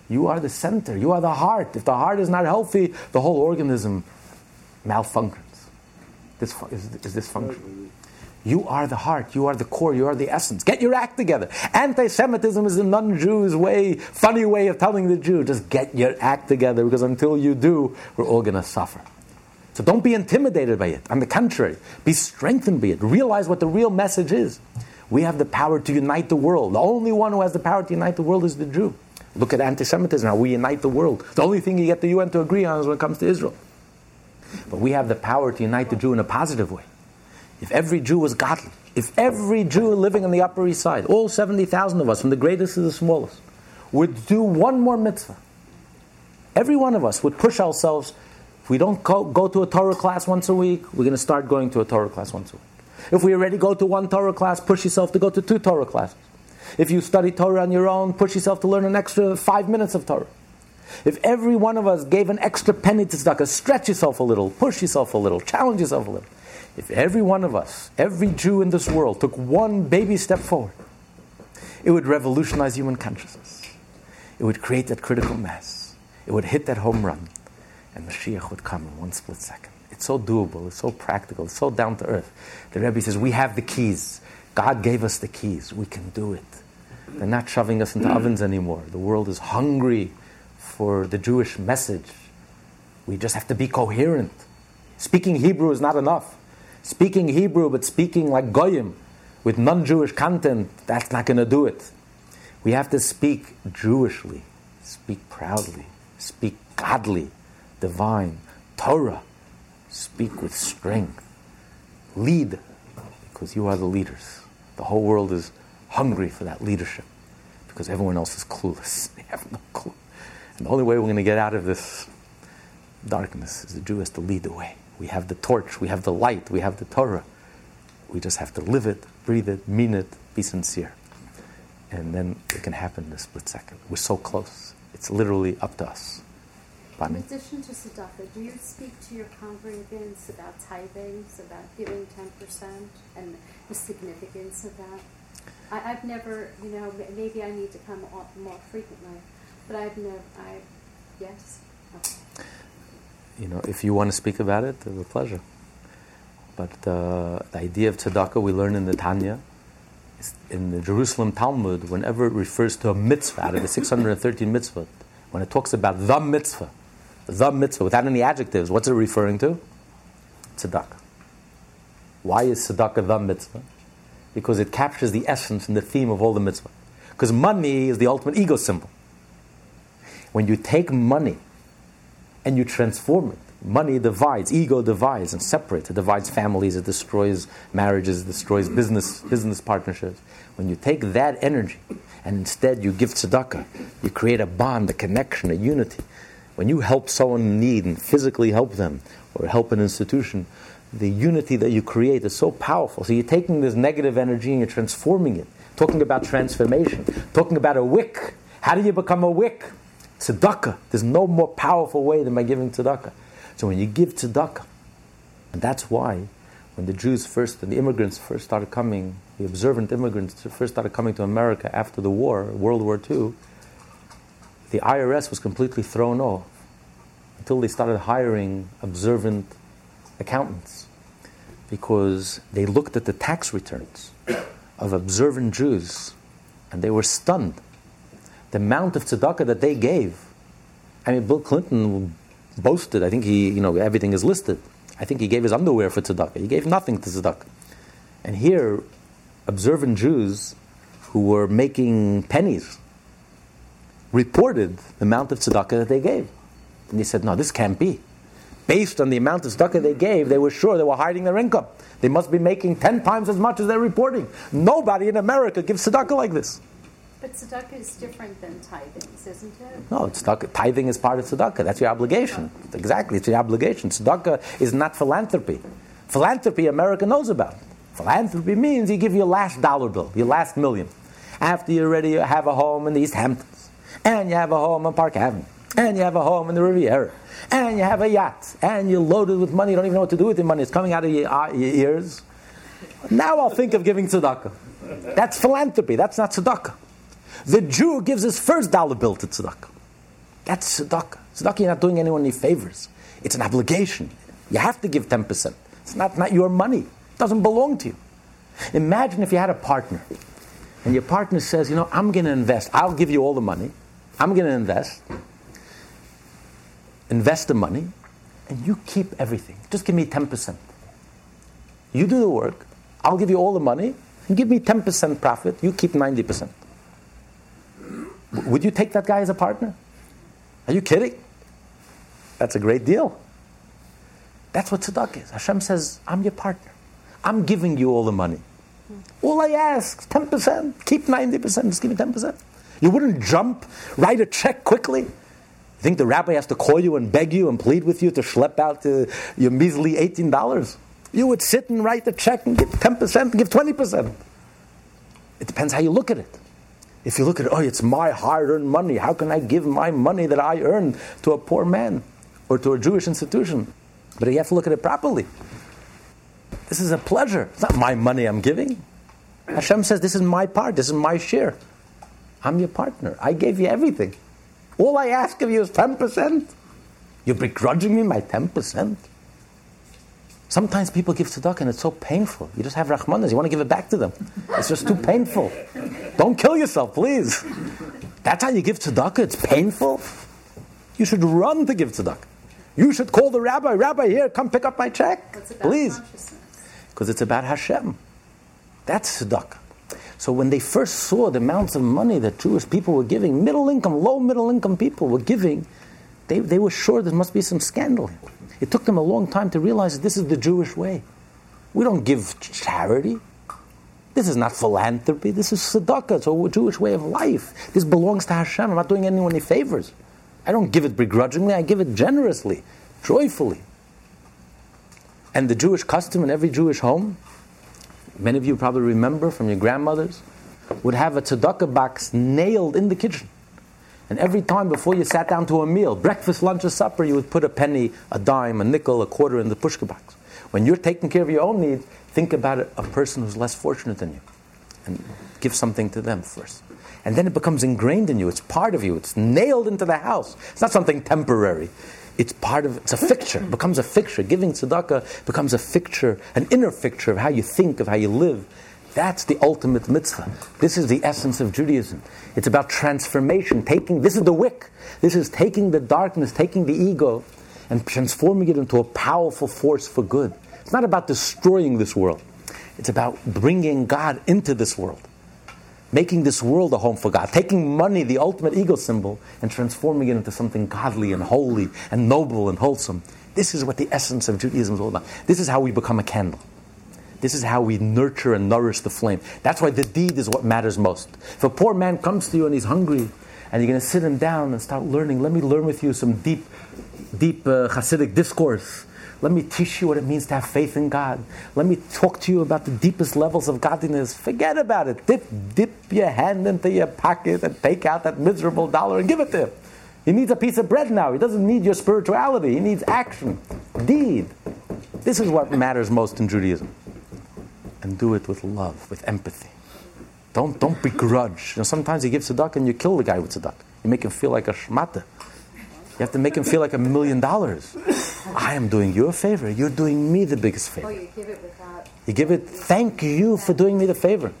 you are the center, you are the heart. If the heart is not healthy, the whole organism malfunctions. This is, is dysfunctional. You are the heart, you are the core, you are the essence. Get your act together. Anti Semitism is a non Jew's way, funny way of telling the Jew just get your act together because until you do, we're all going to suffer. So don't be intimidated by it. On the contrary, be strengthened by it. Realize what the real message is. We have the power to unite the world. The only one who has the power to unite the world is the Jew. Look at anti Semitism, how we unite the world. The only thing you get the UN to agree on is when it comes to Israel. But we have the power to unite the Jew in a positive way. If every Jew was godly, if every Jew living on the Upper East Side, all 70,000 of us, from the greatest to the smallest, would do one more mitzvah, every one of us would push ourselves. If we don't go, go to a Torah class once a week, we're going to start going to a Torah class once a week. If we already go to one Torah class, push yourself to go to two Torah classes. If you study Torah on your own, push yourself to learn an extra five minutes of Torah. If every one of us gave an extra penny to tzedakah, stretch yourself a little, push yourself a little, challenge yourself a little. If every one of us, every Jew in this world, took one baby step forward, it would revolutionize human consciousness. It would create that critical mass. It would hit that home run, and the Mashiach would come in one split second. It's so doable, it's so practical, it's so down to earth. The Rebbe says, We have the keys. God gave us the keys. We can do it. They're not shoving us into mm. ovens anymore. The world is hungry for the Jewish message. We just have to be coherent. Speaking Hebrew is not enough. Speaking Hebrew, but speaking like Goyim, with non Jewish content, that's not going to do it. We have to speak Jewishly, speak proudly, speak godly, divine, Torah, speak with strength, lead, because you are the leaders. The whole world is hungry for that leadership because everyone else is clueless. They have no clue. And the only way we're going to get out of this darkness is the Jew has to lead the way. We have the torch, we have the light, we have the Torah. We just have to live it, breathe it, mean it, be sincere. And then it can happen in a split second. We're so close. It's literally up to us. In addition to tzedakah, do you speak to your congregants about tithings, about giving 10%, and the significance of that? I, have never, you know, maybe I need to come more frequently, but I've never, I, yes? Okay. You know, if you want to speak about it, it's a pleasure. But uh, the idea of tzedakah we learn in the Tanya, in the Jerusalem Talmud, whenever it refers to a mitzvah out of the 613 mitzvah, when it talks about the mitzvah, the mitzvah, without any adjectives, what's it referring to? Tzedakah. Why is tzedakah the mitzvah? Because it captures the essence and the theme of all the mitzvah. Because money is the ultimate ego symbol. When you take money and you transform it, money divides, ego divides and separates. It divides families, it destroys marriages, it destroys business, business partnerships. When you take that energy and instead you give tzedakah, you create a bond, a connection, a unity. When you help someone in need and physically help them or help an institution, the unity that you create is so powerful. So you're taking this negative energy and you're transforming it. Talking about transformation, talking about a wick. How do you become a wick? Tzedakah. There's no more powerful way than by giving tzedakah. So when you give tzedakah, and that's why when the Jews first, and the immigrants first started coming, the observant immigrants first started coming to America after the war, World War II, the IRS was completely thrown off until they started hiring observant accountants because they looked at the tax returns of observant Jews and they were stunned. The amount of tzedakah that they gave. I mean, Bill Clinton boasted, I think he, you know, everything is listed. I think he gave his underwear for tzedakah. He gave nothing to tzedakah. And here, observant Jews who were making pennies reported the amount of tzedakah that they gave. And they said, no, this can't be based on the amount of tzedakah they gave, they were sure they were hiding their income. They must be making 10 times as much as they're reporting. Nobody in America gives tzedakah like this. But tzedakah is different than tithings, isn't it? No, tzedakah, tithing is part of tzedakah. That's your obligation. Exactly, it's your obligation. Tzedakah is not philanthropy. Philanthropy, America knows about. Philanthropy means you give your last dollar bill, your last million, after you already have a home in the East Hamptons, and you have a home on Park Avenue, and you have a home in the Riviera, and you have a yacht, and you're loaded with money, you don't even know what to do with your money, it's coming out of your, uh, your ears. Now I'll think of giving tzedakah. That's philanthropy, that's not tzedakah. The Jew gives his first dollar bill to tzedakah. That's tzedakah. Tzedakah, you're not doing anyone any favors. It's an obligation. You have to give 10%. It's not, not your money. It doesn't belong to you. Imagine if you had a partner, and your partner says, you know, I'm going to invest. I'll give you all the money. I'm going to invest invest the money, and you keep everything. Just give me 10%. You do the work, I'll give you all the money, and give me 10% profit, you keep 90%. Would you take that guy as a partner? Are you kidding? That's a great deal. That's what tzedakah is. Hashem says, I'm your partner. I'm giving you all the money. All I ask, 10%. Keep 90%, just give me 10%. You wouldn't jump, write a check quickly. You think the rabbi has to call you and beg you and plead with you to schlep out uh, your measly $18? You would sit and write the check and give 10% and give 20%. It depends how you look at it. If you look at it, oh, it's my hard earned money. How can I give my money that I earned to a poor man or to a Jewish institution? But you have to look at it properly. This is a pleasure. It's not my money I'm giving. Hashem says, This is my part, this is my share. I'm your partner. I gave you everything. All I ask of you is 10%. You're begrudging me my 10%. Sometimes people give tzedakah and it's so painful. You just have rachmanas. You want to give it back to them. It's just too painful. Don't kill yourself, please. That's how you give tzedakah. It's painful. You should run to give tzedakah. You should call the rabbi. Rabbi, here, come pick up my check, please. Because it's about Hashem. That's tzedakah. So when they first saw the amounts of money that Jewish people were giving, middle income, low middle income people were giving, they, they were sure there must be some scandal. It took them a long time to realize that this is the Jewish way. We don't give charity. This is not philanthropy. This is tzedakah. It's a Jewish way of life. This belongs to Hashem. I'm not doing anyone any favors. I don't give it begrudgingly. I give it generously, joyfully. And the Jewish custom in every Jewish home, many of you probably remember from your grandmothers, would have a tzedakah box nailed in the kitchen. And every time before you sat down to a meal, breakfast, lunch, or supper, you would put a penny, a dime, a nickel, a quarter in the pushka box. When you're taking care of your own needs, think about a person who's less fortunate than you. And give something to them first. And then it becomes ingrained in you. It's part of you. It's nailed into the house. It's not something temporary. It's part of, it's a fixture. It becomes a fixture. Giving tzedakah becomes a fixture, an inner fixture of how you think, of how you live. That's the ultimate mitzvah. This is the essence of Judaism. It's about transformation. Taking this is the wick. This is taking the darkness, taking the ego, and transforming it into a powerful force for good. It's not about destroying this world. It's about bringing God into this world, making this world a home for God, taking money, the ultimate ego symbol, and transforming it into something godly and holy and noble and wholesome. This is what the essence of Judaism is all about. This is how we become a candle. This is how we nurture and nourish the flame. That's why the deed is what matters most. If a poor man comes to you and he's hungry, and you're going to sit him down and start learning, let me learn with you some deep, deep uh, Hasidic discourse. Let me teach you what it means to have faith in God. Let me talk to you about the deepest levels of godliness. Forget about it. Dip, dip your hand into your pocket and take out that miserable dollar and give it to him. He needs a piece of bread now. He doesn't need your spirituality. He needs action, deed. This is what matters most in Judaism and do it with love, with empathy. Don't, don't begrudge. You know, sometimes you give tzedakah and you kill the guy with tzedakah. You make him feel like a shmata. You have to make him feel like a million dollars. I am doing you a favor. You're doing me the biggest favor. Oh, you give it without. You give it, thank you for doing me the favor.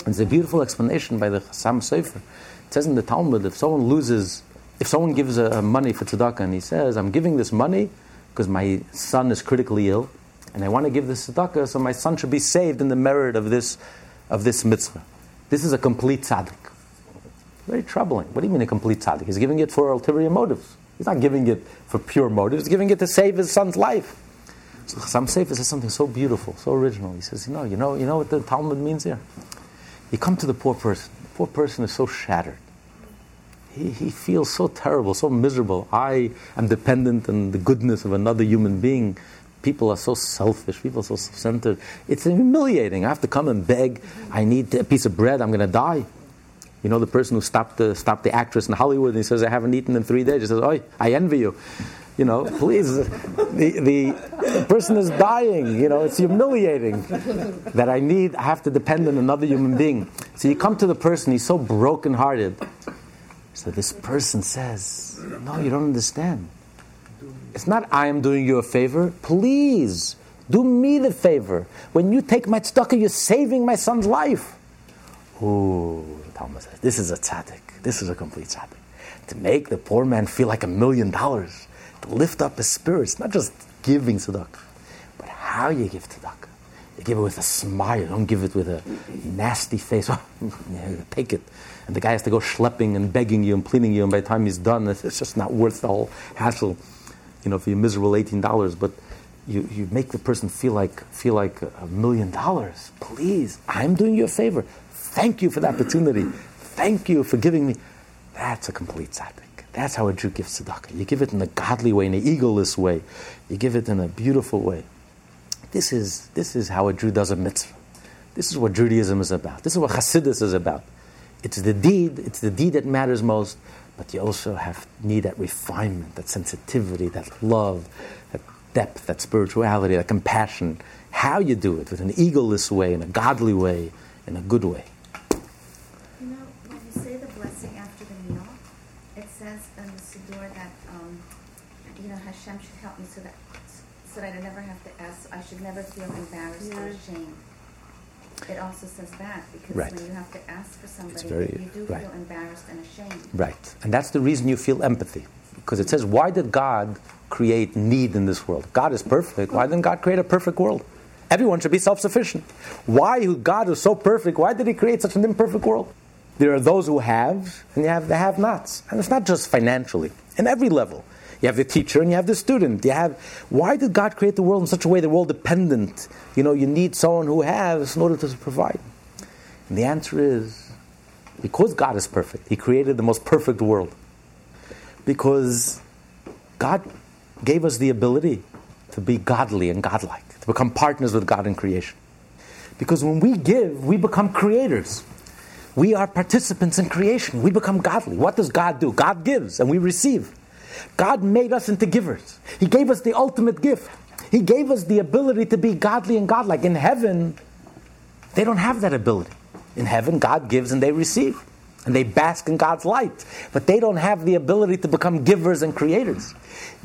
And it's a beautiful explanation by the Chassam Sofer. It says in the Talmud, if someone loses, if someone gives a, a money for tzedakah and he says, I'm giving this money because my son is critically ill, and I want to give this tzedakah so my son should be saved in the merit of this, of this mitzvah. This is a complete tzaddik. Very troubling. What do you mean a complete tzaddik? He's giving it for ulterior motives. He's not giving it for pure motives. He's giving it to save his son's life. So Chassam Sofer says something so beautiful, so original. He says, you know, you know, you know what the Talmud means here? You come to the poor person. The poor person is so shattered. He, he feels so terrible, so miserable. I am dependent on the goodness of another human being People are so selfish. People are so self-centered. It's humiliating. I have to come and beg. I need a piece of bread. I'm going to die. You know the person who stopped the, stopped the actress in Hollywood and he says, I haven't eaten in three days. He says, Oh, I envy you. You know, please. The, the, person is dying. You know, it's humiliating that I need, I have to depend on another human being. So you come to the person, he's so brokenhearted. So this person says, No, you don't understand. It's not I am doing you a favor. Please do me the favor. When you take my tzedakah, you're saving my son's life. Ooh, Talmud says, this is a tzaddik. This is a complete tzaddik. To make the poor man feel like a million dollars, to lift up his spirits, not just giving tzedakah, but how you give tzedakah. You give it with a smile. Don't give it with a nasty face. take it. And the guy has to go schlepping and begging you and pleading you, and by the time he's done, it's just not worth the whole hassle you know, for your miserable $18. But you, you make the person feel like feel like a million dollars. Please, I'm doing you a favor. Thank you for the opportunity. Thank you for giving me. That's a complete tzaddik. That's how a Jew gives tzedakah. You give it in a godly way, in an egoless way. You give it in a beautiful way. This is, this is how a Jew does a mitzvah. This is what Judaism is about. This is what Hasidus is about. It's the deed, it's the deed that matters most, but you also have need that refinement, that sensitivity, that love, that depth, that spirituality, that compassion. How you do it, with an egoless way, in a godly way, in a good way. You know, when you say the blessing after the meal, it says in the Siddur that, um, you know, Hashem should help me so that so that I never have to ask, I should never feel embarrassed or ashamed. It also says that because Right. when you have to ask for somebody, very- you do right. feel embarrassed and ashamed. Right. And that's the reason you feel empathy. Because it says, why did God create need in this world? God is perfect. Why didn't God create a perfect world? Everyone should be self sufficient. Why, who God is so perfect, why did He create such an imperfect world? There are those who have, and you have the have nots. And it's not just financially, in every level. You have the teacher and you have the student. You have why did God create the world in such a way we're all dependent? You know, you need someone who has in order to provide. And the answer is because God is perfect, He created the most perfect world. Because God gave us the ability to be godly and godlike, to become partners with God in creation. Because when we give, we become creators. We are participants in creation. We become godly. What does God do? God gives and we receive. God made us into givers. He gave us the ultimate gift. He gave us the ability to be godly and godlike. In heaven, they don't have that ability. In heaven, God gives and they receive. And they bask in God's light. But they don't have the ability to become givers and creators.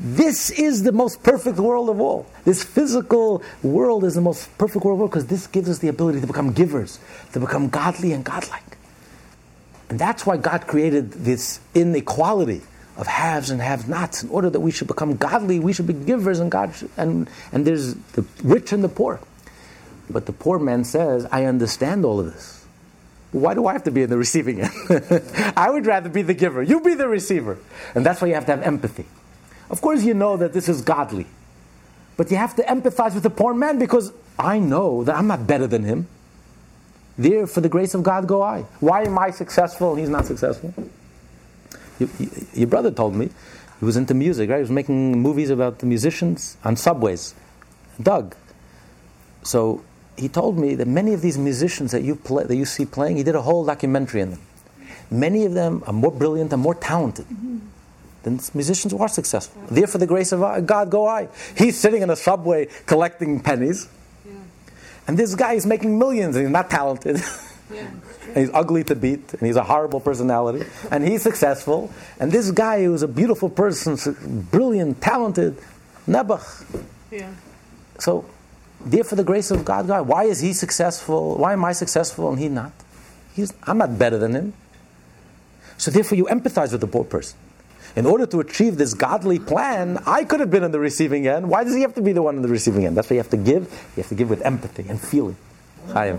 This is the most perfect world of all. This physical world is the most perfect world of all because this gives us the ability to become givers, to become godly and godlike. And that's why God created this inequality of haves and have nots. In order that we should become godly, we should be givers, and God should, and and there's the rich and the poor. But the poor man says, "I understand all of this. Why do I have to be in the receiving end? I would rather be the giver. You be the receiver." And that's why you have to have empathy. Of course, you know that this is godly, but you have to empathize with the poor man because I know that I'm not better than him. There, for the grace of God, go I. Why am I successful and he's not successful? You- you- your brother told me he was into music, right? He was making movies about the musicians on subways. Doug. So he told me that many of these musicians that you play, that you see playing, he did a whole documentary on them. Many of them are more brilliant and more talented than musicians who are successful. There, for the grace of God, go I. He's sitting in a subway collecting pennies, and this guy is making millions, and he's not talented. and he's ugly to beat, and he's a horrible personality, and he's successful. And this guy who's a beautiful person, brilliant, talented, Nebuch. Yeah. So, dear for the grace of God, God, why is he successful? Why am I successful and he not? He's, I'm not better than him. So, therefore, you empathize with the poor person. In order to achieve this godly plan, I could have been on the receiving end. Why does he have to be the one on the receiving end? That's why you have to give. You have to give with empathy and feeling. Chaim.